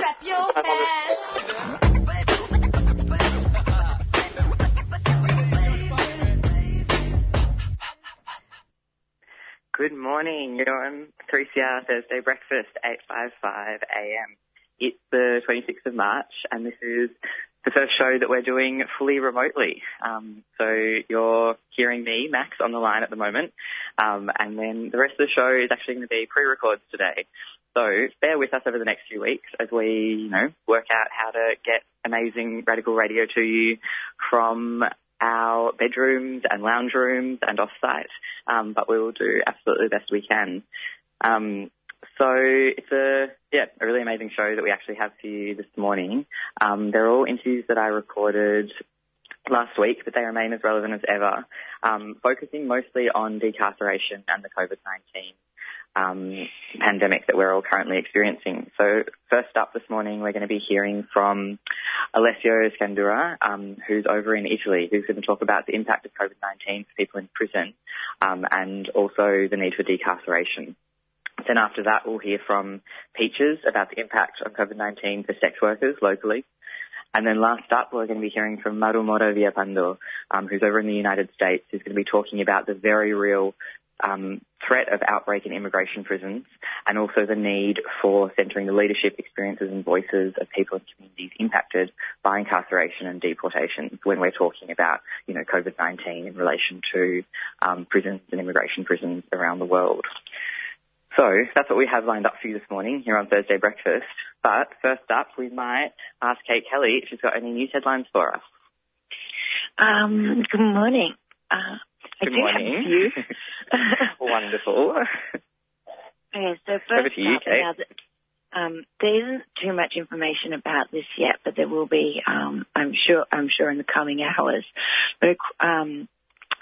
Clap your hands. Good morning. You're on 3CR Thursday Breakfast, 8.55 a.m. It's the 26th of March, and this is the first show that we're doing fully remotely. Um, so you're hearing me, Max, on the line at the moment, um, and then the rest of the show is actually going to be pre-records today. So bear with us over the next few weeks as we, you know, work out how to get amazing radical radio to you from our bedrooms and lounge rooms and off-site. Um, but we will do absolutely the best we can. Um, so it's a yeah a really amazing show that we actually have for you this morning. Um, they're all interviews that I recorded last week, but they remain as relevant as ever, um, focusing mostly on decarceration and the COVID-19 um, pandemic that we're all currently experiencing. So first up this morning, we're going to be hearing from Alessio Scandurra, um, who's over in Italy, who's going to talk about the impact of COVID-19 for people in prison um, and also the need for decarceration. Then after that, we'll hear from Peaches about the impact of COVID-19 for sex workers locally. And then last up, we're going to be hearing from Maru Mora Villalpando, um, who's over in the United States, who's going to be talking about the very real um, threat of outbreak in immigration prisons and also the need for centering the leadership experiences and voices of people and communities impacted by incarceration and deportations when we're talking about, you know, COVID-19 in relation to um, prisons and immigration prisons around the world. So that's what we have lined up for you this morning here on Thursday Breakfast. But first up, we might ask Kate Kelly if she's got any news headlines for us. Um, good morning. Uh, Good do have a morning. Wonderful. okay, so Over first to you, Kate. um, there isn't too much information about this yet, but there will be, um, I'm sure, I'm sure in the coming hours. But um,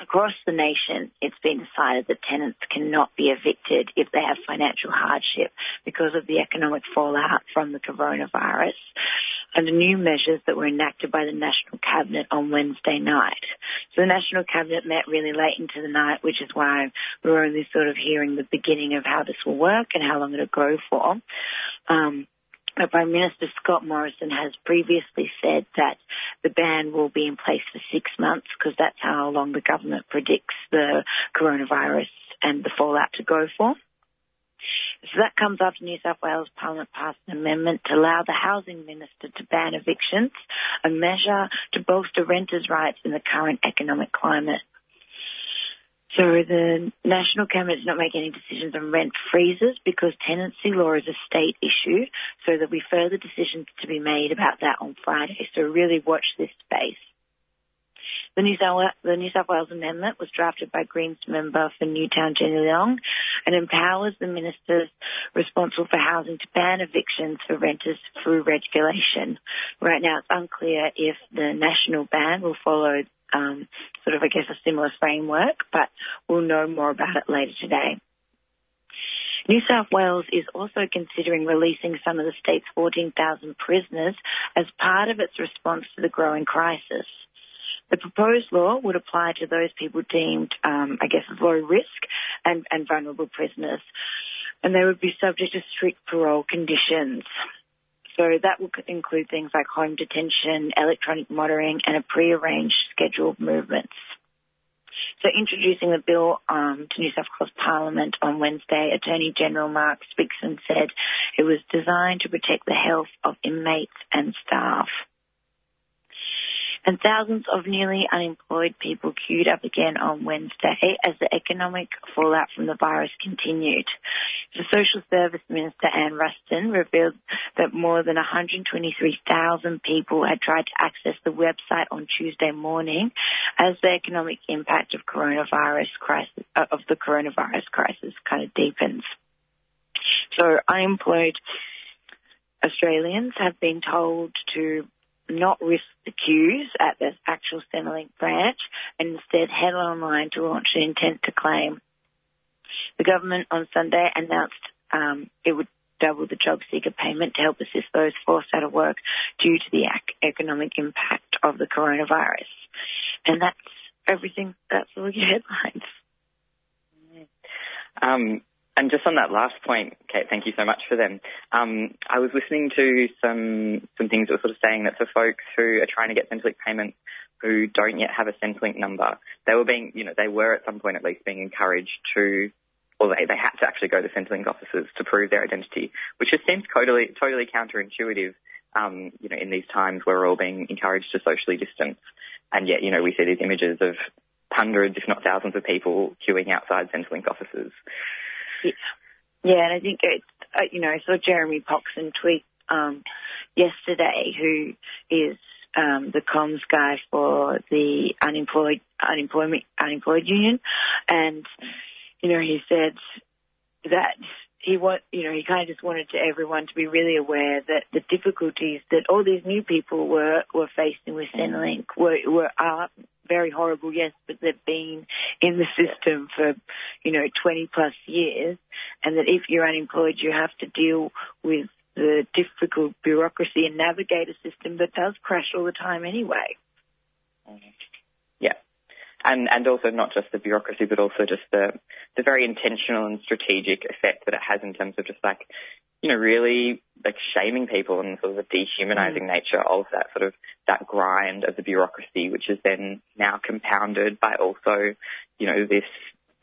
across the nation, it's been decided that tenants cannot be evicted if they have financial hardship because of the economic fallout from the coronavirus under new measures that were enacted by the National Cabinet on Wednesday night. The National Cabinet met really late into the night, which is why we're only sort of hearing the beginning of how this will work and how long it'll go for. Um, but Prime Minister Scott Morrison has previously said that the ban will be in place for six months because that's how long the government predicts the coronavirus and the fallout to go for. So that comes after New South Wales Parliament passed an amendment to allow the housing minister to ban evictions, a measure to bolster renters' rights in the current economic climate. So the National Cabinet did not make any decisions on rent freezes because tenancy law is a state issue. So there'll be further decisions to be made about that on Friday. So really watch this space. The New, South, the New South Wales Amendment was drafted by Greens member for Newtown Jenny Leong and empowers the ministers responsible for housing to ban evictions for renters through regulation. Right now it's unclear if the national ban will follow um, sort of, I guess, a similar framework, but we'll know more about it later today. New South Wales is also considering releasing some of the state's 14,000 prisoners as part of its response to the growing crisis. The proposed law would apply to those people deemed, um, I guess, low risk and, and vulnerable prisoners, and they would be subject to strict parole conditions. So that would include things like home detention, electronic monitoring, and a prearranged schedule of movements. So introducing the bill um, to New South Wales Parliament on Wednesday, Attorney General Mark Speakman said it was designed to protect the health of inmates and staff. And thousands of newly unemployed people queued up again on Wednesday as the economic fallout from the virus continued. The Social Service Minister Anne Ruston revealed that more than 123,000 people had tried to access the website on Tuesday morning as the economic impact of coronavirus crisis uh, of the coronavirus crisis kind of deepens. So unemployed Australians have been told to not risk the queues at the actual Centrelink branch and instead head online to launch an intent to claim. The government on Sunday announced um, it would double the job seeker payment to help assist those forced out of work due to the economic impact of the coronavirus. And that's everything. That's all your headlines. Um, and just on that last point, Kate, thank you so much for them. Um, I was listening to some some things that were sort of saying that for folks who are trying to get Centrelink payments who don't yet have a Centrelink number, they were being, you know, they were at some point at least being encouraged to, or they, they had to actually go to Centrelink offices to prove their identity, which just seems totally totally counterintuitive. Um, you know, in these times where we're all being encouraged to socially distance, and yet, you know, we see these images of hundreds, if not thousands, of people queuing outside Centrelink offices. Yeah, and I think it's, uh, you know, I saw Jeremy Poxon tweet um, yesterday, who is um, the comms guy for the unemployed unemployment unemployed union, and you know he said that he want you know he kind of just wanted to everyone to be really aware that the difficulties that all these new people were were facing with Centrelink were were are very horrible, yes, but they've been in the system for you know 20 plus years, and that if you're unemployed, you have to deal with the difficult bureaucracy and navigate a system that does crash all the time anyway. Mm-hmm. Yeah. And, and also not just the bureaucracy, but also just the, the very intentional and strategic effect that it has in terms of just like, you know, really like shaming people and sort of the dehumanizing nature of that sort of, that grind of the bureaucracy, which is then now compounded by also, you know, this,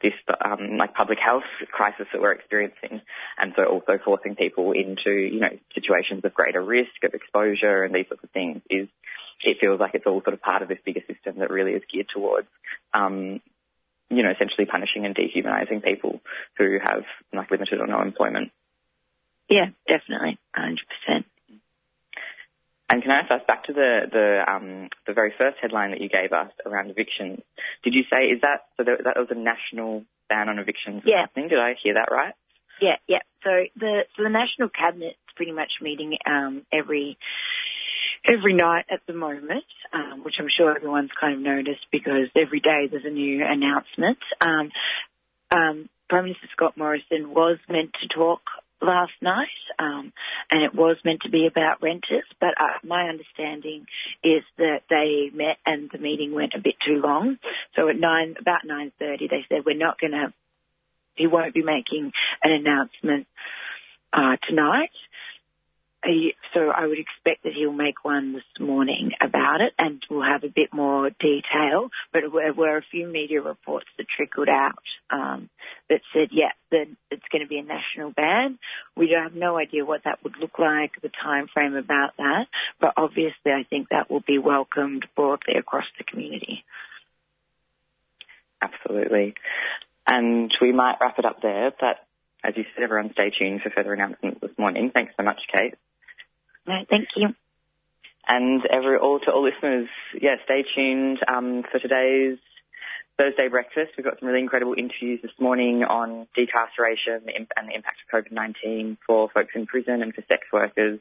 this um, like public health crisis that we're experiencing, and so also forcing people into you know situations of greater risk of exposure and these sorts of things is it feels like it's all sort of part of this bigger system that really is geared towards um, you know essentially punishing and dehumanizing people who have like limited or no employment. Yeah, definitely, 100%. And can I ask us back to the the um, the very first headline that you gave us around evictions? Did you say is that so that, that was a national ban on evictions? Yeah. Happening? Did I hear that right? Yeah, yeah. So the so the national cabinet's pretty much meeting um, every every night at the moment, um, which I'm sure everyone's kind of noticed because every day there's a new announcement. Um, um, Prime Minister Scott Morrison was meant to talk last night, um, and it was meant to be about renters. But uh, my understanding is that they met and the meeting went a bit too long. So at nine, about nine thirty, they said we're not going to. He won't be making an announcement uh, tonight. So I would expect that he'll make one this morning about it, and we'll have a bit more detail. But there were a few media reports that trickled out um, that said, yeah, that it's going to be a national ban. We have no idea what that would look like, the time frame about that. But obviously, I think that will be welcomed broadly across the community. Absolutely. And we might wrap it up there. But as you said, everyone stay tuned for further announcements this morning. Thanks so much, Kate. Thank you. And every all to all listeners, yeah, stay tuned um, for today's Thursday breakfast. We've got some really incredible interviews this morning on decarceration and the impact of COVID-19 for folks in prison and for sex workers.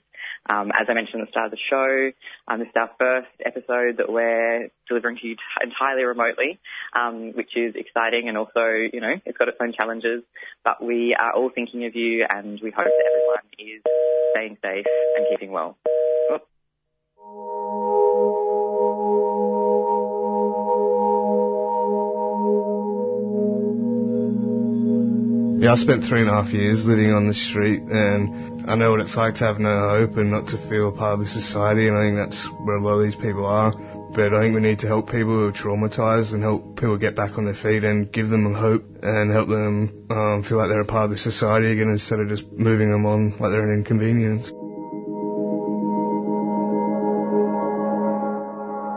Um, as I mentioned at the start of the show, um, this is our first episode that we're delivering to you t- entirely remotely, um, which is exciting and also, you know, it's got its own challenges. But we are all thinking of you and we hope that everyone is staying safe and keeping well. Oh. Yeah, I spent three and a half years living on the street and I know what it's like to have no hope and not to feel part of the society and I think that's where a lot of these people are. But I think we need to help people who are traumatized and help people get back on their feet and give them hope and help them um, feel like they're a part of the society again instead of just moving them on like they're an inconvenience.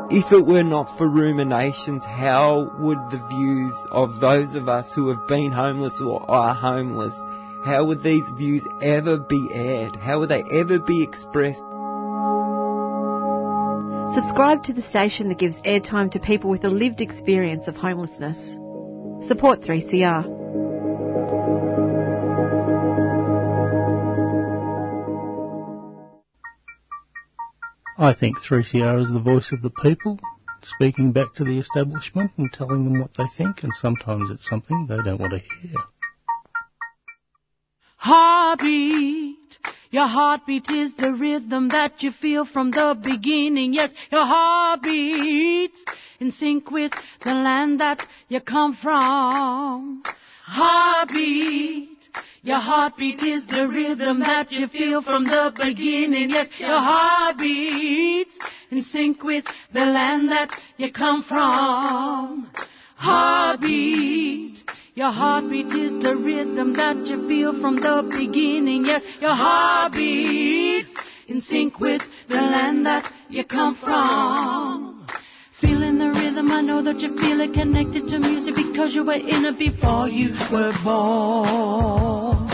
If it were not for ruminations, how would the views of those of us who have been homeless or are homeless, how would these views ever be aired? How would they ever be expressed? Subscribe to the station that gives airtime to people with a lived experience of homelessness. Support 3CR. I think 3CR is the voice of the people, speaking back to the establishment and telling them what they think, and sometimes it's something they don't want to hear. Heartbeat. Your heartbeat is the rhythm that you feel from the beginning. Yes, your heart beats in sync with the land that you come from. Heartbeat. Your heartbeat is the rhythm that you feel from the beginning. Yes, your heart beats in sync with the land that you come from. Heartbeat. Your heartbeat is the rhythm that you feel from the beginning. Yes, your heart beats in sync with the land that you come from. Feeling the rhythm, I know that you feel it connected to music because you were in it before you were born.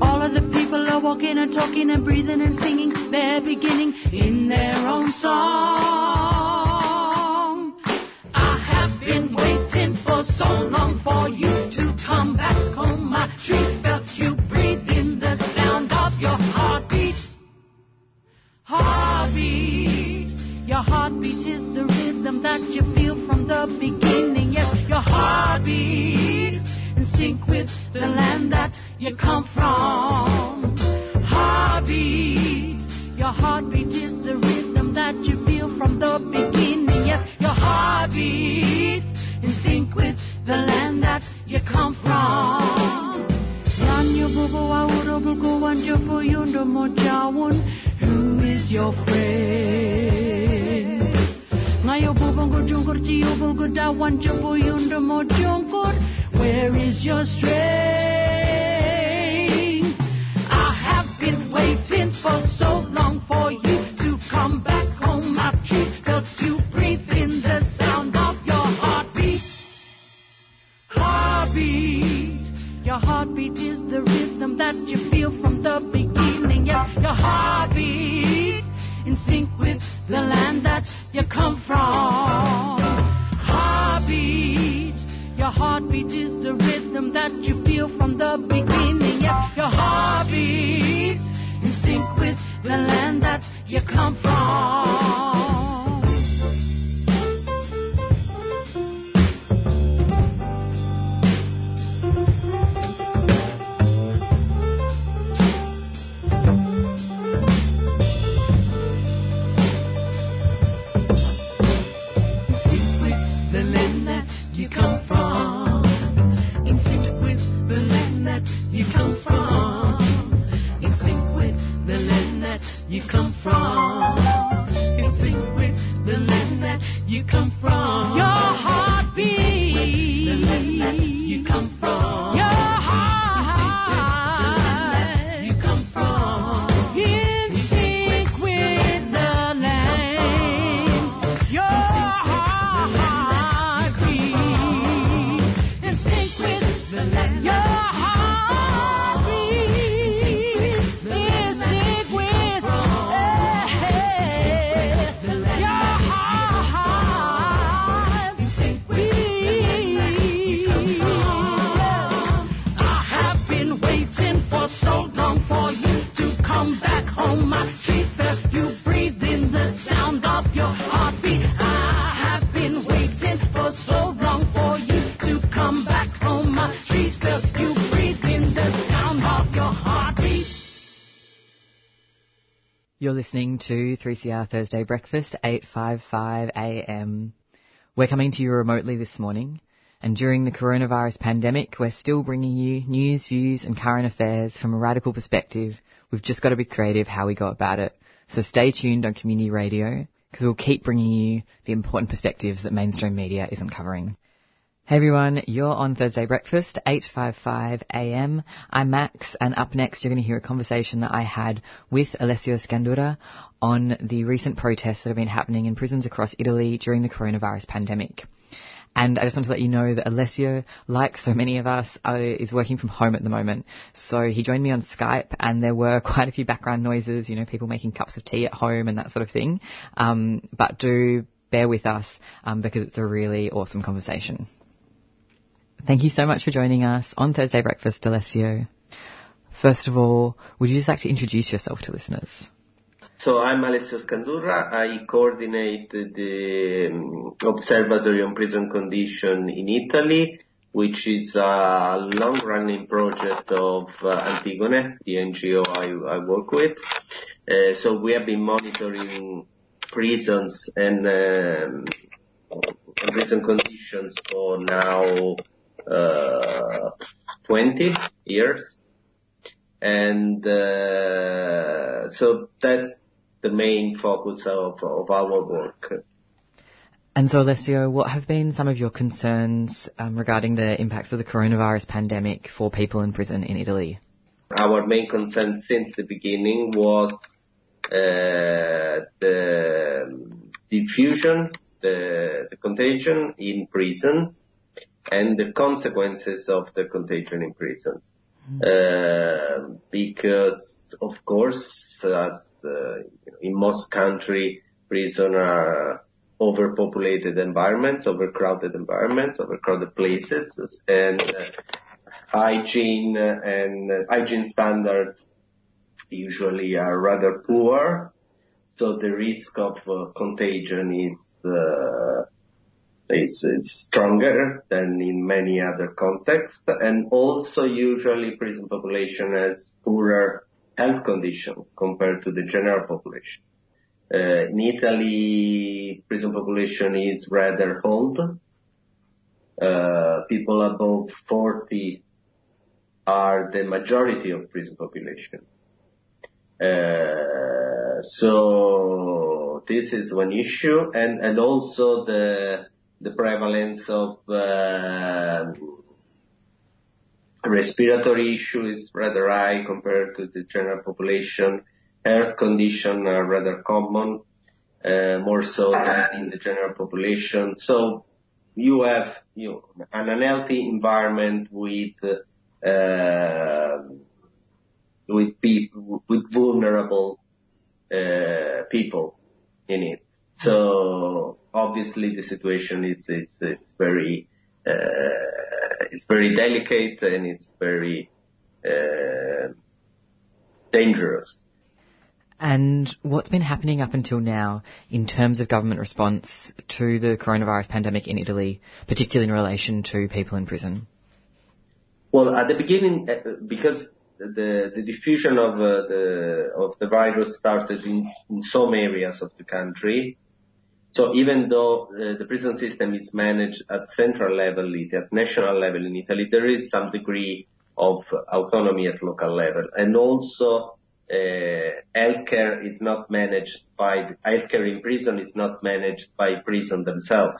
All of the people are walking and talking and breathing and singing their beginning in their own song. I have been waiting for so long for you to come back home. My trees felt you breathe in the sound of your heartbeat. Heartbeat. Your heartbeat is that you feel from the beginning. Yes, your heartbeat in sync with the land that you come from. Heartbeat. Your heartbeat is the rhythm that you feel from the beginning. Yes, your heartbeat in sync with the land that you come from. Yundo. Who is your friend? Where is your strength? Listening to 3CR Thursday Breakfast, 855 AM. We're coming to you remotely this morning, and during the coronavirus pandemic, we're still bringing you news, views, and current affairs from a radical perspective. We've just got to be creative how we go about it. So stay tuned on community radio, because we'll keep bringing you the important perspectives that mainstream media isn't covering. Hey everyone, you're on Thursday Breakfast, 855 AM. I'm Max, and up next you're going to hear a conversation that I had with Alessio Scandurra on the recent protests that have been happening in prisons across Italy during the coronavirus pandemic. And I just want to let you know that Alessio, like so many of us, uh, is working from home at the moment. So he joined me on Skype and there were quite a few background noises, you know, people making cups of tea at home and that sort of thing. Um, but do bear with us um, because it's a really awesome conversation. Thank you so much for joining us on Thursday Breakfast, Alessio. First of all, would you just like to introduce yourself to listeners? so I'm Alessio Scandurra. I coordinate the um, Observatory on Prison Condition in Italy, which is a long-running project of uh, Antigone, the NGO I, I work with. Uh, so we have been monitoring prisons and, um, prison conditions for now 20 years. And uh, so that's the main focus of, of our work. And so, Alessio, what have been some of your concerns um, regarding the impacts of the coronavirus pandemic for people in prison in Italy? Our main concern since the beginning was uh, the diffusion, the, the contagion in prison, and the consequences of the contagion in prisons. Uh, because, of course, as uh, in most countries, prisons are overpopulated environments, overcrowded environments, overcrowded places, and uh, hygiene and uh, hygiene standards usually are rather poor. So the risk of uh, contagion is uh, is, stronger than in many other contexts, and also usually prison population has poorer health condition compared to the general population. Uh, in Italy, prison population is rather old. Uh, people above 40 are the majority of prison population. Uh, so this is one issue, and also the the prevalence of uh, respiratory issue is rather high compared to the general population. Health conditions are rather common, uh, more so than in the general population. So you have you know, an unhealthy environment with uh, vulnerable people in it. So obviously the situation is it's, it's very uh, it's very delicate and it's very uh, dangerous. And what's been happening up until now in terms of government response to the coronavirus pandemic in Italy, particularly in relation to people in prison? Well, at the beginning, uh, because the, the diffusion of uh, the of the virus started in, in some areas of the country, so even though the prison system is managed at central level, at national level in Italy, there is some degree of autonomy at local level. And also, uh, healthcare is not managed by, healthcare in prison is not managed by prison themselves.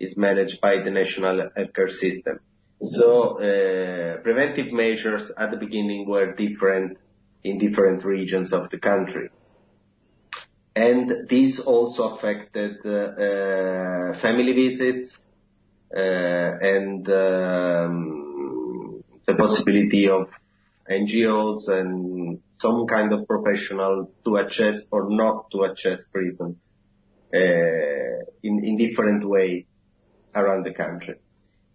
It's managed by the national healthcare system. So, uh, preventive measures at the beginning were different in different regions of the country and this also affected uh, family visits uh, and um, the possibility of NGOs and some kind of professional to access or not to access prison uh, in, different way around the country.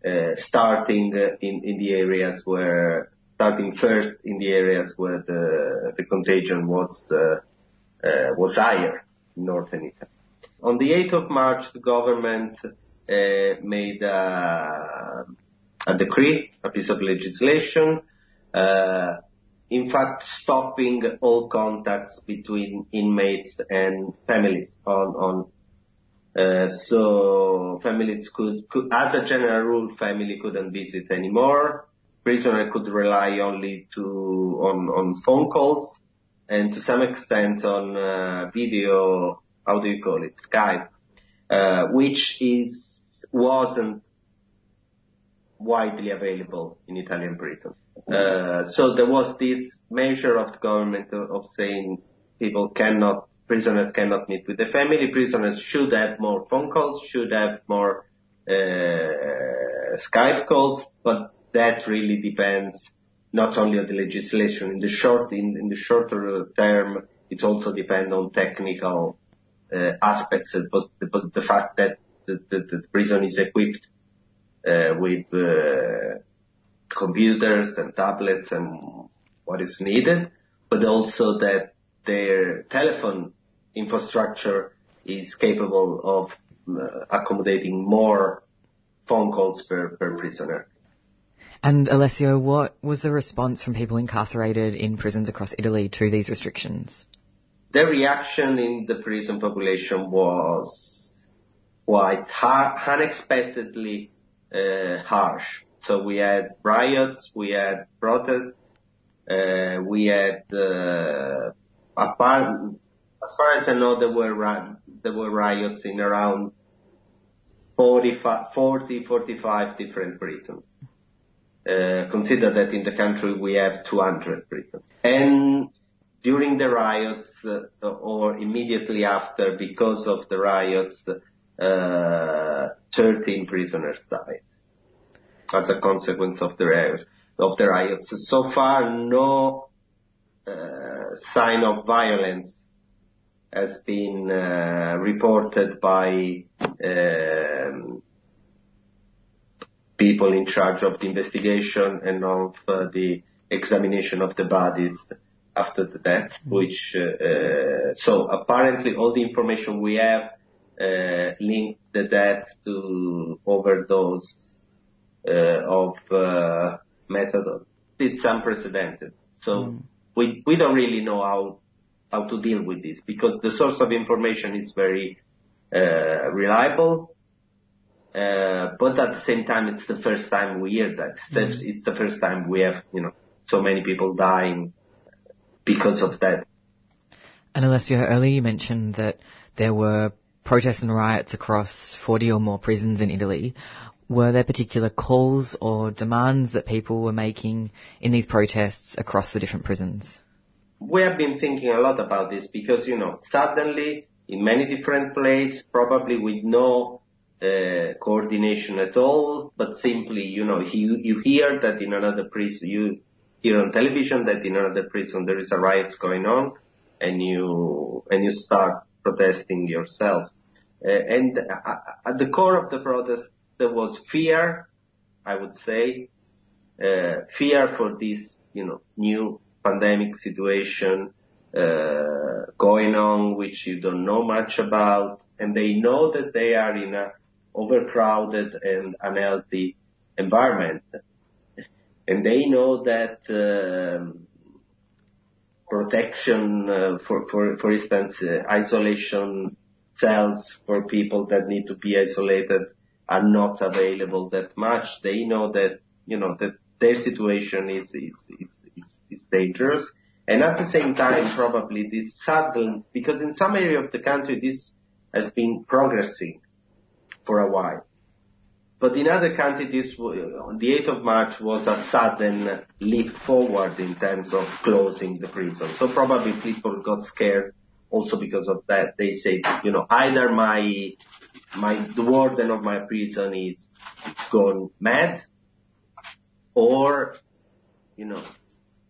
Uh, starting in, the areas where, starting first in the areas where the, contagion was uh, uh, was higher in northern Italy. On the 8th of March, the government uh, made a, a, decree, a piece of legislation, uh, in fact stopping all contacts between inmates and families on, on uh, so families could, could, as a general rule, family couldn't visit anymore. Prisoner could rely only to on, on phone calls and to some extent on uh, video, how do you call it, Skype, uh, which is wasn't widely available in Italian prison. Uh, so there was this measure of the government of, saying people cannot, prisoners cannot meet with the family, prisoners should have more phone calls, should have more uh, Skype calls, but that really depends not only on the legislation. In the short, in, the shorter term, it also depends on technical uh, aspects, but the, fact that the, prison is equipped uh, with uh, computers and tablets and what is needed, but also that their telephone infrastructure is capable of uh, accommodating more phone calls per prisoner. And Alessio, what was the response from people incarcerated in prisons across Italy to these restrictions? The reaction in the prison population was quite har- unexpectedly uh, harsh. So we had riots, we had protests, uh, we had uh, apart, as far as I know, there were ri- there were riots in around 45, 40, 45 different prisons. Uh, consider that in the country we have 200 prisons. And during the riots uh, or immediately after, because of the riots, uh, 13 prisoners died as a consequence of the riots. Of the riots. So far, no uh, sign of violence has been uh, reported by um, people in charge of the investigation and of uh, the examination of the bodies after the death, which, uh, so apparently all the information we have uh, linked the death to overdose uh, of uh, methadone. It's unprecedented. So mm. we, we don't really know how, how to deal with this because the source of information is very uh, reliable uh, but at the same time, it's the first time we hear that. It's, mm. it's the first time we have, you know, so many people dying because of that. And Alessio, earlier you mentioned that there were protests and riots across 40 or more prisons in Italy. Were there particular calls or demands that people were making in these protests across the different prisons? We have been thinking a lot about this because, you know, suddenly in many different places, probably with no uh, coordination at all, but simply, you know, you, you hear that in another prison, you hear on television that in another prison there is a riot going on, and you and you start protesting yourself. Uh, and at the core of the protest, there was fear, I would say, uh, fear for this, you know, new pandemic situation uh, going on, which you don't know much about, and they know that they are in a overcrowded and unhealthy environment. And they know that um, protection, uh, for, for, for instance, uh, isolation cells for people that need to be isolated are not available that much. They know that, you know, that their situation is, is, is, is, is dangerous. And at the same time, probably this sudden, because in some area of the country, this has been progressing for a while. But in other countries, on the 8th of March was a sudden leap forward in terms of closing the prison. So probably people got scared also because of that. They say, you know, either my, my, the warden of my prison is, it's gone mad, or, you know,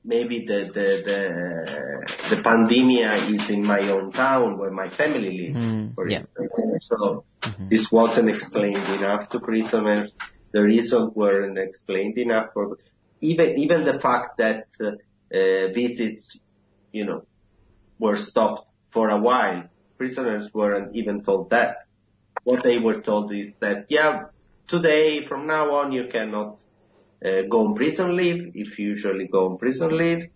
maybe the the the, the pandemia is in my own town where my family lives, mm, for yeah. instance. So mm-hmm. this wasn't explained enough to prisoners. The reasons weren't explained enough for even even the fact that uh, uh, visits, you know, were stopped for a while. Prisoners weren't even told that. What they were told is that yeah, today from now on you cannot uh, go on prison leave, if you usually go on prison leave.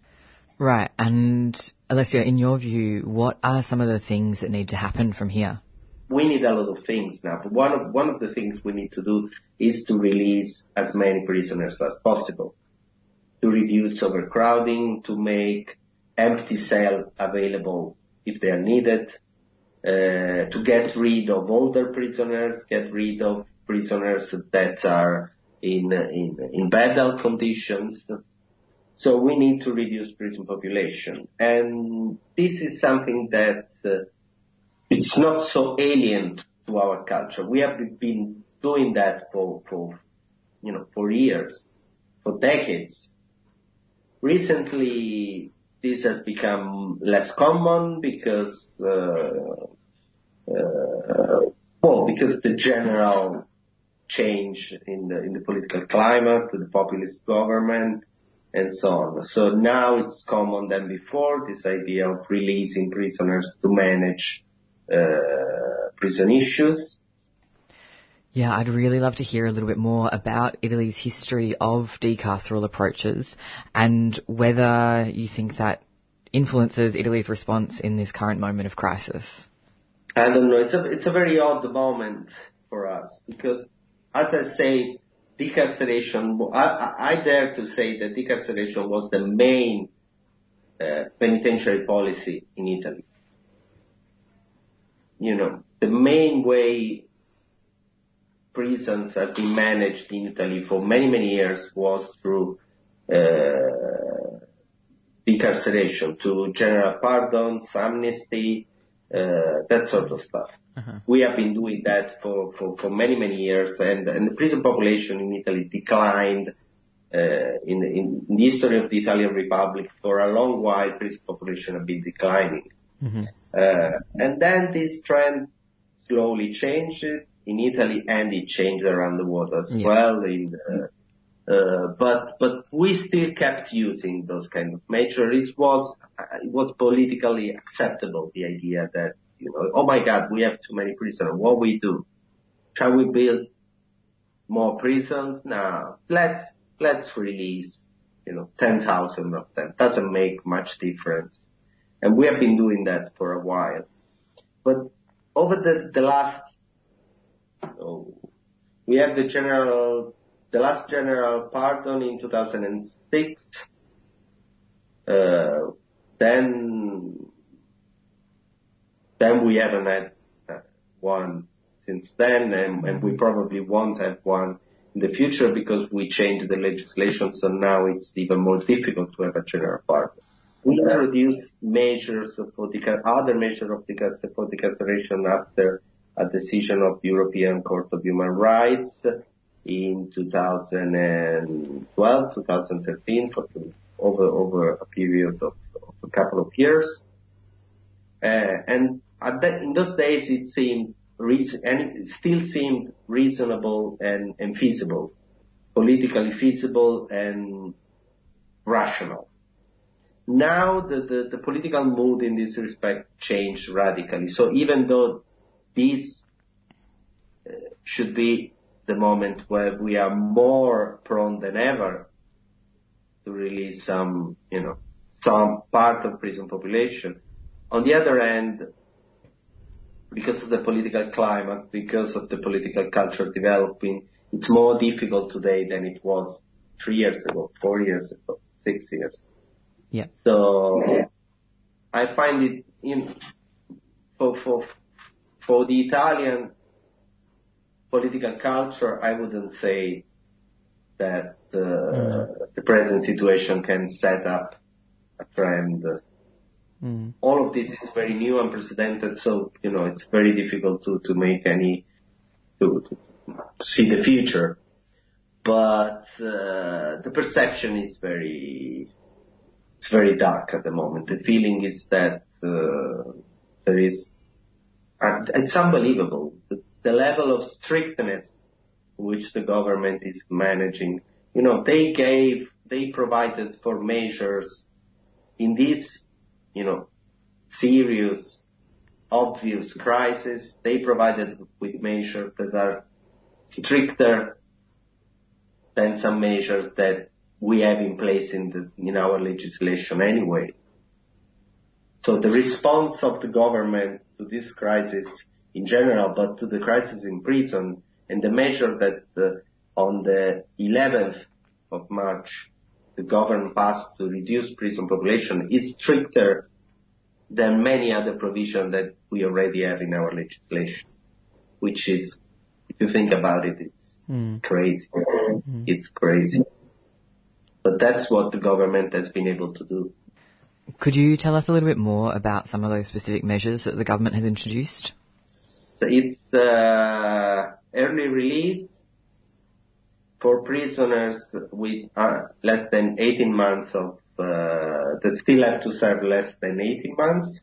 Right, and Alessio, in your view, what are some of the things that need to happen from here? We need a lot of things now, but one of, one of the things we need to do is to release as many prisoners as possible, to reduce overcrowding, to make empty cell available if they are needed, uh, to get rid of older prisoners, get rid of prisoners that are in, in, in bad health conditions. So we need to reduce prison population. And this is something that uh, it's not so alien to our culture. We have been doing that for, for, you know, for years, for decades. Recently, this has become less common because, uh, uh, well, because the general change in the in the political climate, the populist government, and so on. So now it's common than before, this idea of releasing prisoners to manage prison issues. Yeah, I'd really love to hear a little bit more about Italy's history of decarceral approaches and whether you think that influences Italy's response in this current moment of crisis. I don't know. It's a it's a very odd moment for us because, as I say, decarceration. I, I, I dare to say that decarceration was the main uh, penitentiary policy in Italy. You know, the main way prisons have been managed in Italy for many many years was through uh, decarceration, to general pardons, amnesty, uh, that sort of stuff. Uh-huh. We have been doing that for, for, for many, many years and, and the prison population in Italy declined uh, in, in, in the history of the Italian Republic for a long while prison population have been declining. Mm-hmm. Uh, and then this trend slowly changed in Italy and it changed around the world as Yeah. well. In, uh, uh, but but we still kept using those kind of measures. It was it was politically acceptable the idea that you know oh my God we have too many prisoners. What we do? Shall we build more prisons? Now Let's let's release you know ten thousand of them. Doesn't make much difference. And we have been doing that for a while. But over the the last oh, we had the general the last general pardon in 2006. Uh, then, then we haven't had one since then, and, and we probably won't have one in the future because we changed the legislation, so now it's even more difficult to have a general pardon. We introduced measures for decar- other measures of decar- for decarceration after a decision of the European Court of Human Rights in 2012, 2013, for the, over over a period of, of a couple of years. Uh, and in those days, it seemed reason, and it still seemed reasonable and, and feasible, politically feasible and rational. Now the, the, the political mood in this respect changed radically. So even though this uh, should be the moment where we are more prone than ever to release some, you know, some part of prison population. On the other hand, because of the political climate, because of the political culture developing, it's more difficult today than it was three years ago, four years ago, six years. Yeah. So I find it in for for for the Italian political culture, I wouldn't say that uh, the present situation can set up a trend. Mm. All of this is very new, unprecedented, so you know it's very difficult to to make any to, to see the future. But uh, the perception is very it's very dark at the moment. The feeling is that uh, there is and it's unbelievable the, the level of strictness which the government is managing. You know, they gave, they provided for measures in this, you know, serious, obvious crisis. They provided with measures that are stricter than some measures that we have in place in the, in our legislation anyway. So the response of the government to this crisis in general, but to the crisis in prison and the measure that uh, on the 11th of March the government passed to reduce prison population is stricter than many other provisions that we already have in our legislation, which is, if you think about it, it's Mm. crazy. It's crazy. But that's what the government has been able to do. Could you tell us a little bit more about some of those specific measures that the government has introduced? So it's uh, early release for prisoners with uh, less than 18 months of, uh, that still have to serve less than 18 months,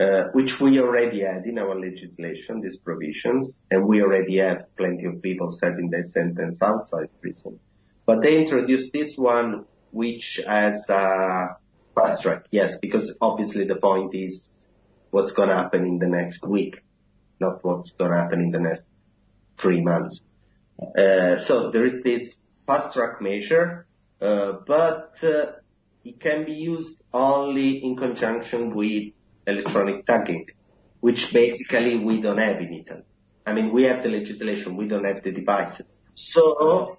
uh, which we already had in our legislation, these provisions, and we already have plenty of people serving their sentence outside prison. But they introduced this one which has a fast track. Yes, because obviously the point is what's going to happen in the next week, not what's going to happen in the next three months. Uh, so there is this fast track measure, uh, but uh, it can be used only in conjunction with electronic tagging, which basically we don't have in Italy. I mean, we have the legislation, we don't have the devices. So, uh,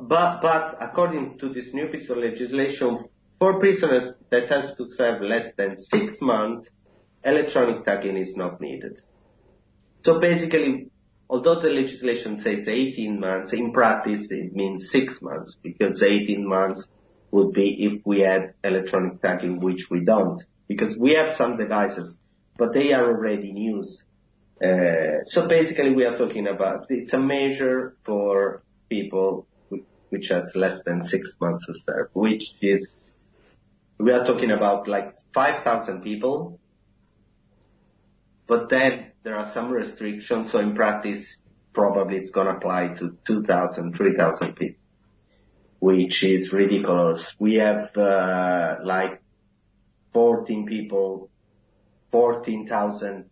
but, but according to this new piece of legislation, for prisoners that have to serve less than six months, electronic tagging is not needed. So basically, although the legislation says 18 months, in practice it means six months because 18 months would be if we had electronic tagging, which we don't, because we have some devices, but they are already in use. Uh, so basically we are talking about, it's a measure for people which has less than six months to serve, which is, we are talking about like 5,000 people, but then there are some restrictions, so in practice, probably it's gonna apply to 2,000, 3,000 people, which is ridiculous. We have, uh, like 14 people, 14,000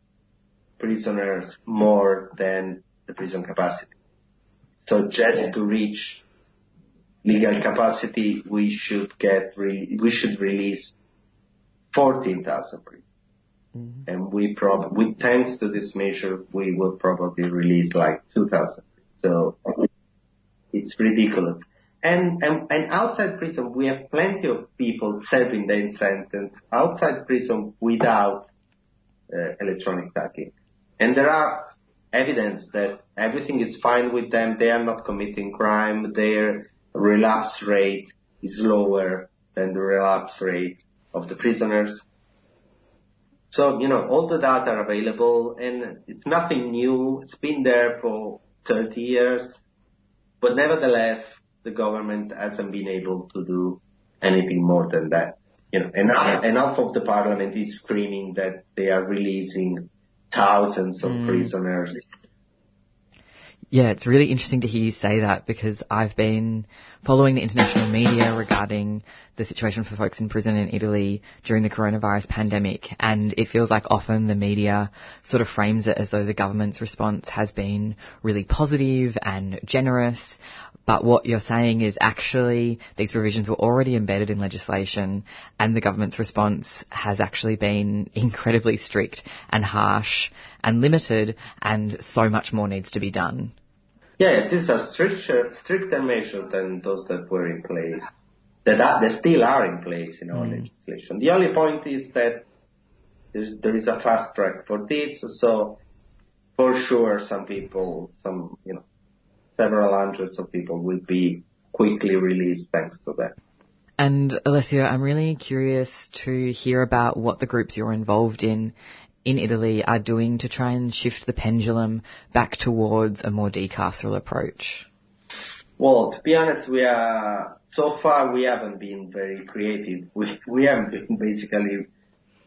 prisoners more than the prison capacity. So just to reach legal capacity, we should get re- we should release 14,000 prisoners. Mm-hmm. And we prob with thanks to this measure, we will probably release like 2,000. So it's ridiculous. And, and, and outside prison, we have plenty of people serving their sentence outside prison without uh, electronic tagging. And there are evidence that everything is fine with them. They are not committing crime. Their relapse rate is lower than the relapse rate of the prisoners. So, you know, all the data are available and it's nothing new. It's been there for 30 years, but nevertheless, the government hasn't been able to do anything more than that. You know, enough, enough of the parliament is screaming that they are releasing thousands of mm. prisoners yeah, it's really interesting to hear you say that because I've been following the international media regarding the situation for folks in prison in Italy during the coronavirus pandemic and it feels like often the media sort of frames it as though the government's response has been really positive and generous. But what you're saying is actually these provisions were already embedded in legislation and the government's response has actually been incredibly strict and harsh and limited and so much more needs to be done. Yeah, it is a stricter, stricter measure than those that were in place, that are, that still are in place in our mm. legislation. The only point is that there is a fast track for this, so for sure some people, some, you know, several hundreds of people will be quickly released thanks to that. And Alessio, I'm really curious to hear about what the groups you're involved in in Italy are doing to try and shift the pendulum back towards a more decarceral approach? Well, to be honest, we are so far we haven't been very creative. We we have been basically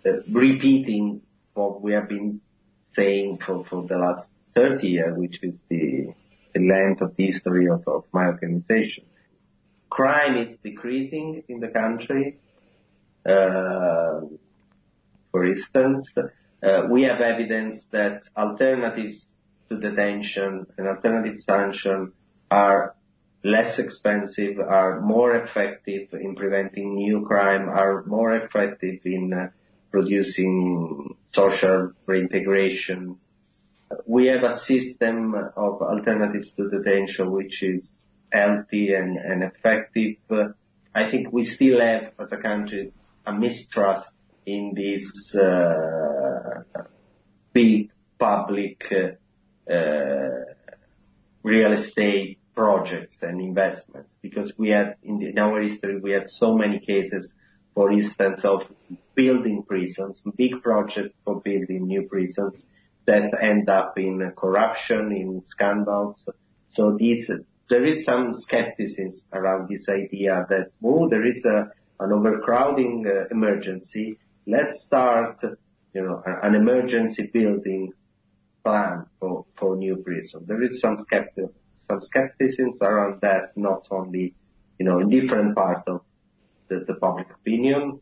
uh, repeating what we have been saying for, for the last 30 years, which is the, the length of the history of, of my organization. Crime is decreasing in the country. Uh, for instance, we have evidence that alternatives to detention and alternative sanction are less expensive, are more effective in preventing new crime, are more effective in uh, producing social reintegration. We have a system of alternatives to detention which is healthy and, and effective. I think we still have, as a country, a mistrust in these uh, big public uh, real estate projects and investments. Because we had in, our history we had so many cases for instance of building prisons big projects for building new prisons that end up in corruption in scandals. So these there is some skepticism around this idea that oh there is a an overcrowding uh, emergency let's start, you know, an emergency building plan for, for new prison. There is some skeptic, some skepticism around that, not only, you know, in different parts of the, the public opinion.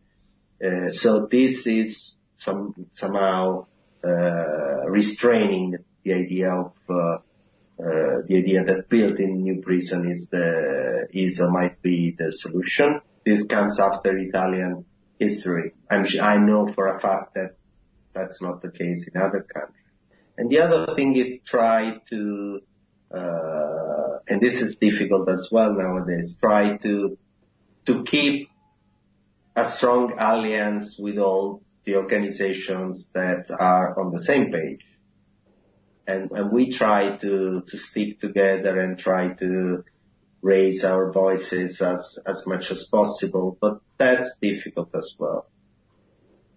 Uh, so this is some, somehow uh, restraining the idea of uh, uh, the idea that building new prison is the is or might be the solution. This comes after Italian history. I'm, I know for a fact that that's not the case in other countries. And the other thing is try to, uh, and this is difficult as well nowadays, try to, to keep a strong alliance with all the organizations that are on the same page. And, and we try to, to stick together and try to raise our voices as, as much as possible, but that's difficult as well.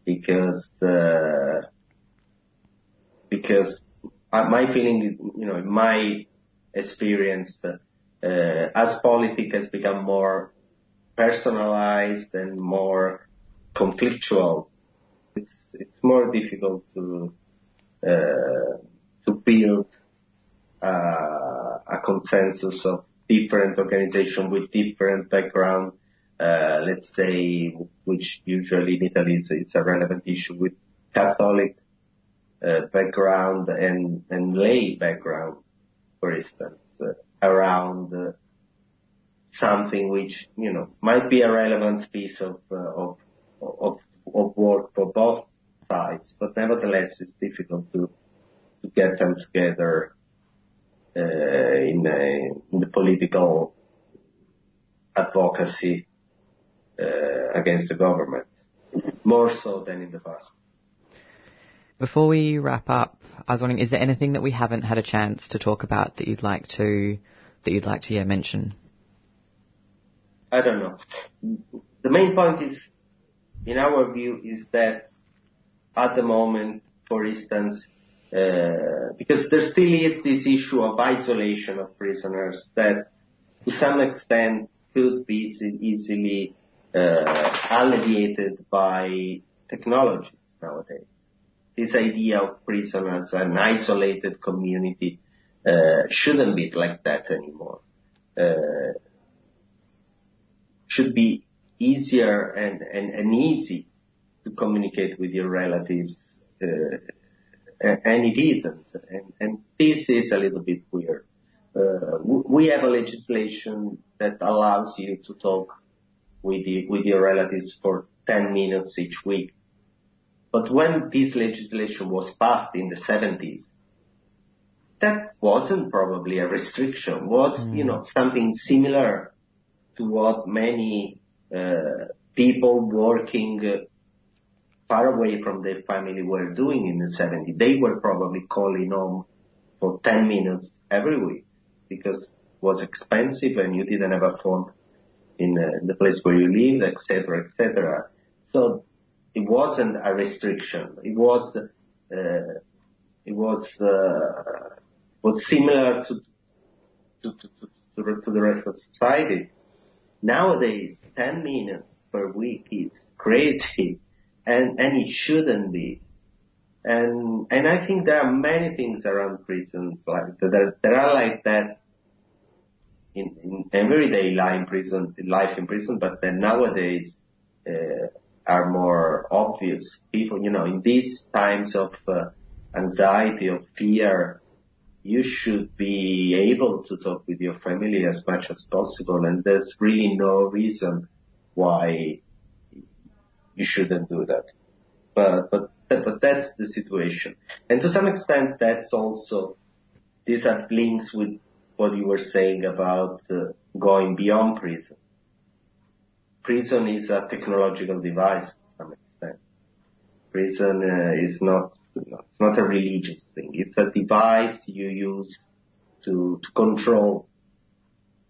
Because, uh, because my feeling, you know, my experience, uh, as politics has become more personalized and more conflictual, it's it's more difficult to uh, to build uh, a consensus of different organizations with different background. Uh, let's say, which usually in Italy is, is a relevant issue with Catholic uh, background and, and lay background, for instance, uh, around uh, something which, you know, might be a relevant piece of, uh, of, of, of work for both sides, but nevertheless it's difficult to, to get them together in, a, in the political advocacy uh, against the government, more so than in the past. Before we wrap up, I was wondering, is there anything that we haven't had a chance to talk about that you'd like to that you'd like to yeah, mention? I don't know. The main point is, in our view, is that at the moment, for instance, uh, because there still is this issue of isolation of prisoners that to some extent could be easily uh, alleviated by technology nowadays. This idea of prison as an isolated community uh, shouldn't be like that anymore. Uh, should be easier and, easy to communicate with your relatives and it isn't. And, and this is a little bit weird. Uh, we have a legislation that allows you to talk with, the, with your relatives for 10 minutes each week. But when this legislation was passed in the 70s, that wasn't probably a restriction, was, mm. you know, something similar to what many uh, people working far away from their family were doing in the 70s. They were probably calling home for 10 minutes every week because it was expensive and you didn't have a phone in uh, the place where you lived, etc., etc. So it wasn't a restriction. It was uh, it was uh, was similar to to, to, to, to the rest of society. Nowadays, 10 minutes per week is crazy and, and it shouldn't be. And, and I think there are many things around prisons like that, are like that in, in everyday life in prison, life in prison, but then nowadays, uh, are more obvious. People, you know, in these times of uh, anxiety, of fear, you should be able to talk with your family as much as possible, and there's really no reason why you shouldn't do that. But, but, but that's the situation. And to some extent, that's also, this have links with what you were saying about uh, going beyond prison. Prison is a technological device to some extent. Prison uh, is not, it's not a religious thing. It's a device you use to, to control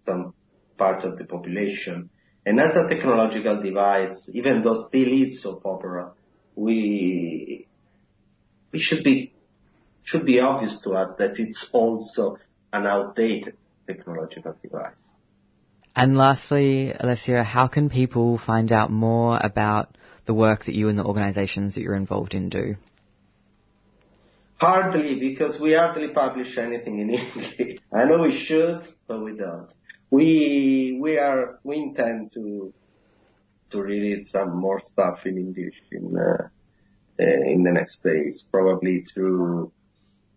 some part of the population and as a technological device, even though still is so popular, we, we should be, should be obvious to us that it's also an outdated technological device. And lastly, Alessio, how can people find out more about the work that you and the organizations that you're involved in do? Hardly, because we hardly publish anything in English. I know we should, but we don't we we are we intend to to release some more stuff in English in uh, uh, in the next days, probably through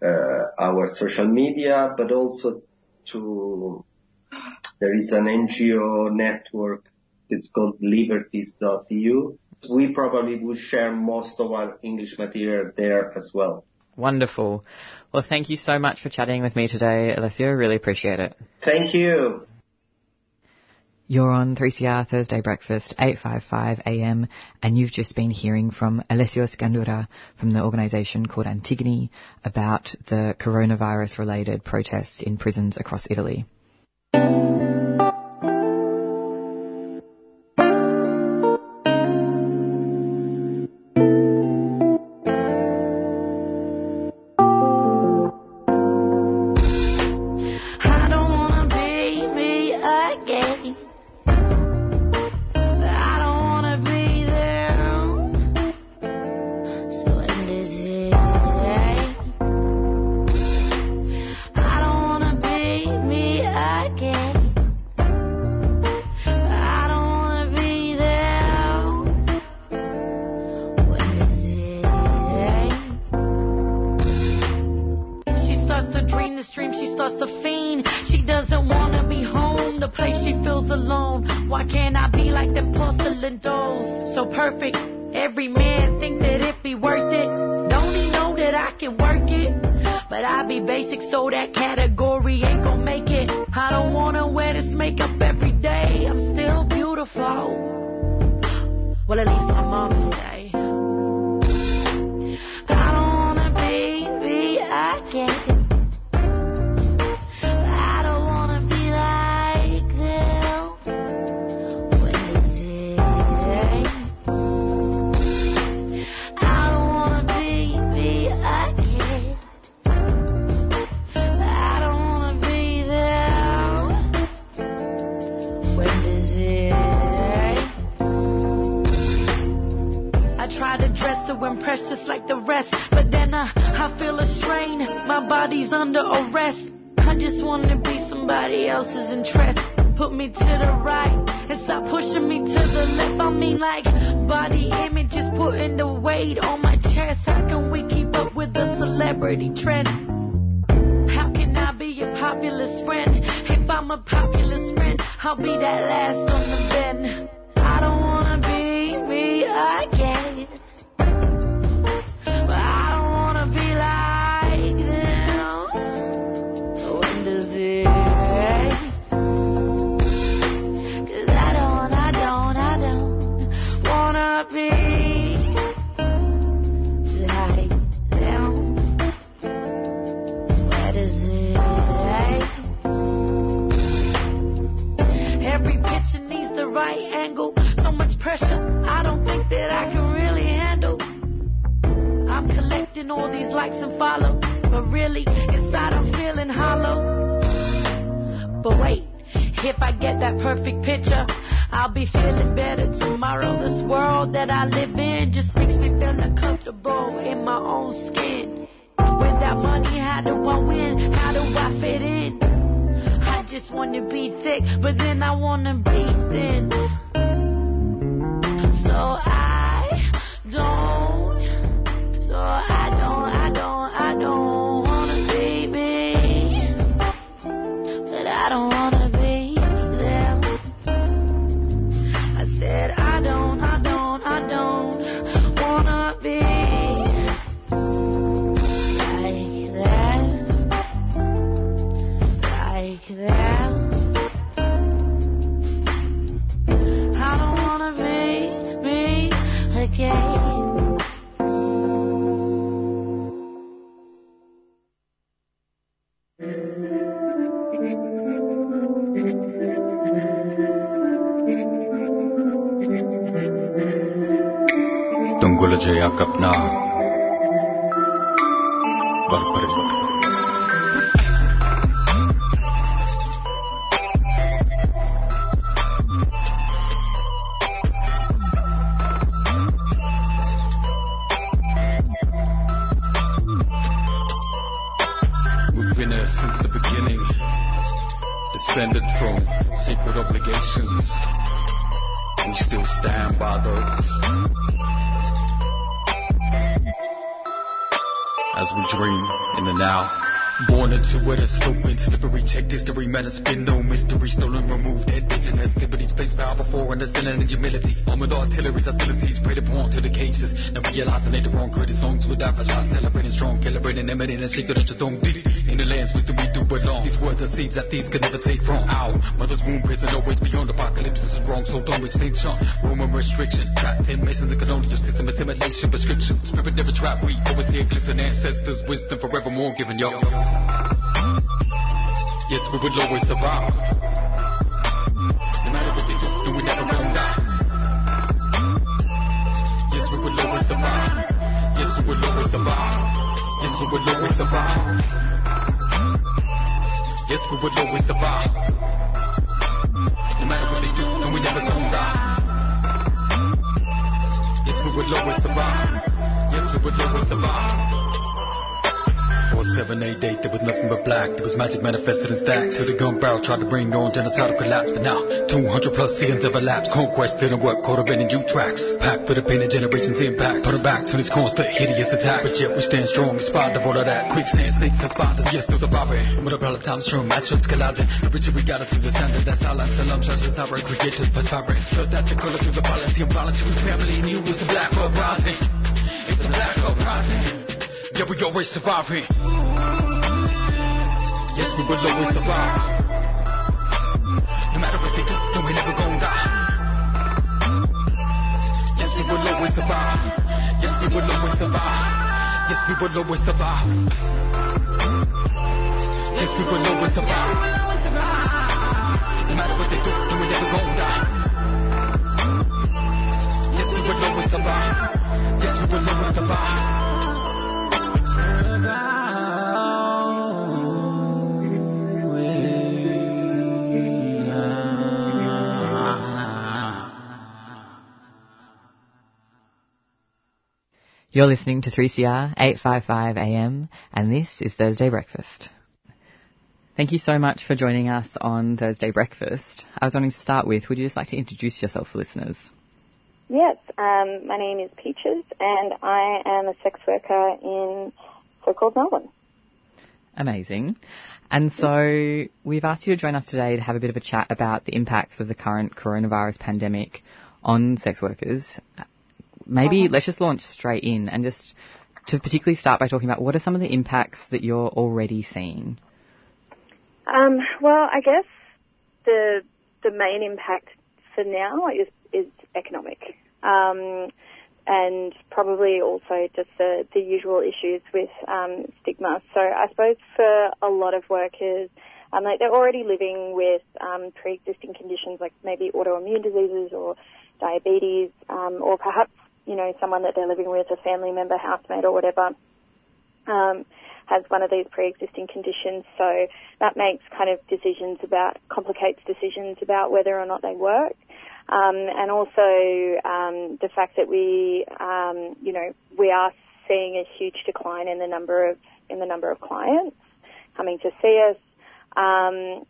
uh, our social media, but also to there is an NGO network. It's called liberties.eu. We probably will share most of our English material there as well. Wonderful. Well, thank you so much for chatting with me today, Alessio. Really appreciate it. Thank you. You're on 3CR Thursday Breakfast, 855 AM, and you've just been hearing from Alessio Scandurra from the organisation called Antigone about the coronavirus related protests in prisons across Italy. Just like the rest, but then I, I feel a strain. My body's under arrest. I just wanna be somebody else's interest. Put me to the right and stop pushing me to the left. I mean, like body image is putting the weight on my chest. How can we keep up with the celebrity trend? How can I be a populist friend? If I'm a populist friend, I'll be that last on the bend. I don't wanna be me again. Pressure, I don't think that I can really handle. I'm collecting all these likes and follows, but really, inside I'm feeling hollow. But wait, if I get that perfect picture, I'll be feeling better tomorrow. This world that I live in just makes me feel uncomfortable in my own skin. Without money, how do I win? How do I fit in? I just wanna be thick, but then I wanna be thin. So I don't, so I We've been here since the beginning Descended from secret obligations we still stand by those. As we dream in the now. Born into it, a stupid, slippery, check history, menace, been no mystery, stolen, removed, indigenous, liberties, face power before, understanding and humility. Armored artilleries, hostilities, preyed upon to the cages. Now realizing they the wrong credit songs with that, why celebrating strong, calibrating, eminent, and secret, and don't deep. In the lands, wisdom we do belong. These words are seeds that these can never take from. Ow, mother's womb, prison, always beyond apocalypse this is wrong, so don't extinction. Room and restriction, trapped in missions, the colonial system, assimilation, prescription. Spirit never trap, we always here, glisten, ancestors, wisdom forevermore given, yo. Yes, we will always survive. No matter what they do, do we never die. Yes, we will always survive. Yes, we will always survive. Yes, we will always survive. Yes, we will always survive. No matter what they do, do we never gonna die. Yes, we will always survive. Yes, we will always survive. 4788, there was nothing but black. There was magic manifested in stacks. To the gun barrel, tried to bring on genocidal collapse. But now, 200 plus seasons of elapsed. Conquest didn't work, in new tracks. Packed for the pain of generations' impact. Turn back to this constant hideous attack. But yet we stand strong in spite of all of that. Quicksand, snakes and spiders, yes, still surviving. With a pile of time strong, matchups colliding. The richer we got it through the standard, that's silence. Alarm shots, our creators, perspiring. Felt that the color through the balance, the imbalance. We family and you was a black uprising. It's a black uprising. Yeah, we always surviving. Yes, we will always survive. No matter what they do, then we never gonna die. Yes, we will always survive. Yes, we will always survive. Yes, we will always survive. Yes, we will always survive. No matter what they do, then we never gonna die. Yes, we will always survive. Yes, we will always survive. You're listening to 3CR 855 AM, and this is Thursday Breakfast. Thank you so much for joining us on Thursday Breakfast. I was wanting to start with, would you just like to introduce yourself for listeners? Yes, um, my name is Peaches, and I am a sex worker in so-called Melbourne. Amazing. And so we've asked you to join us today to have a bit of a chat about the impacts of the current coronavirus pandemic on sex workers. Maybe let's just launch straight in and just to particularly start by talking about what are some of the impacts that you're already seeing? Um, well, I guess the the main impact for now is is economic, um, and probably also just the the usual issues with um, stigma. So I suppose for a lot of workers, um, like they're already living with um, pre-existing conditions like maybe autoimmune diseases or diabetes, um, or perhaps you know someone that they're living with, a family member, housemate, or whatever. Um, has one of these pre-existing conditions, so that makes kind of decisions about, complicates decisions about whether or not they work. Um, and also um, the fact that we, um, you know, we are seeing a huge decline in the number of in the number of clients coming to see us, um,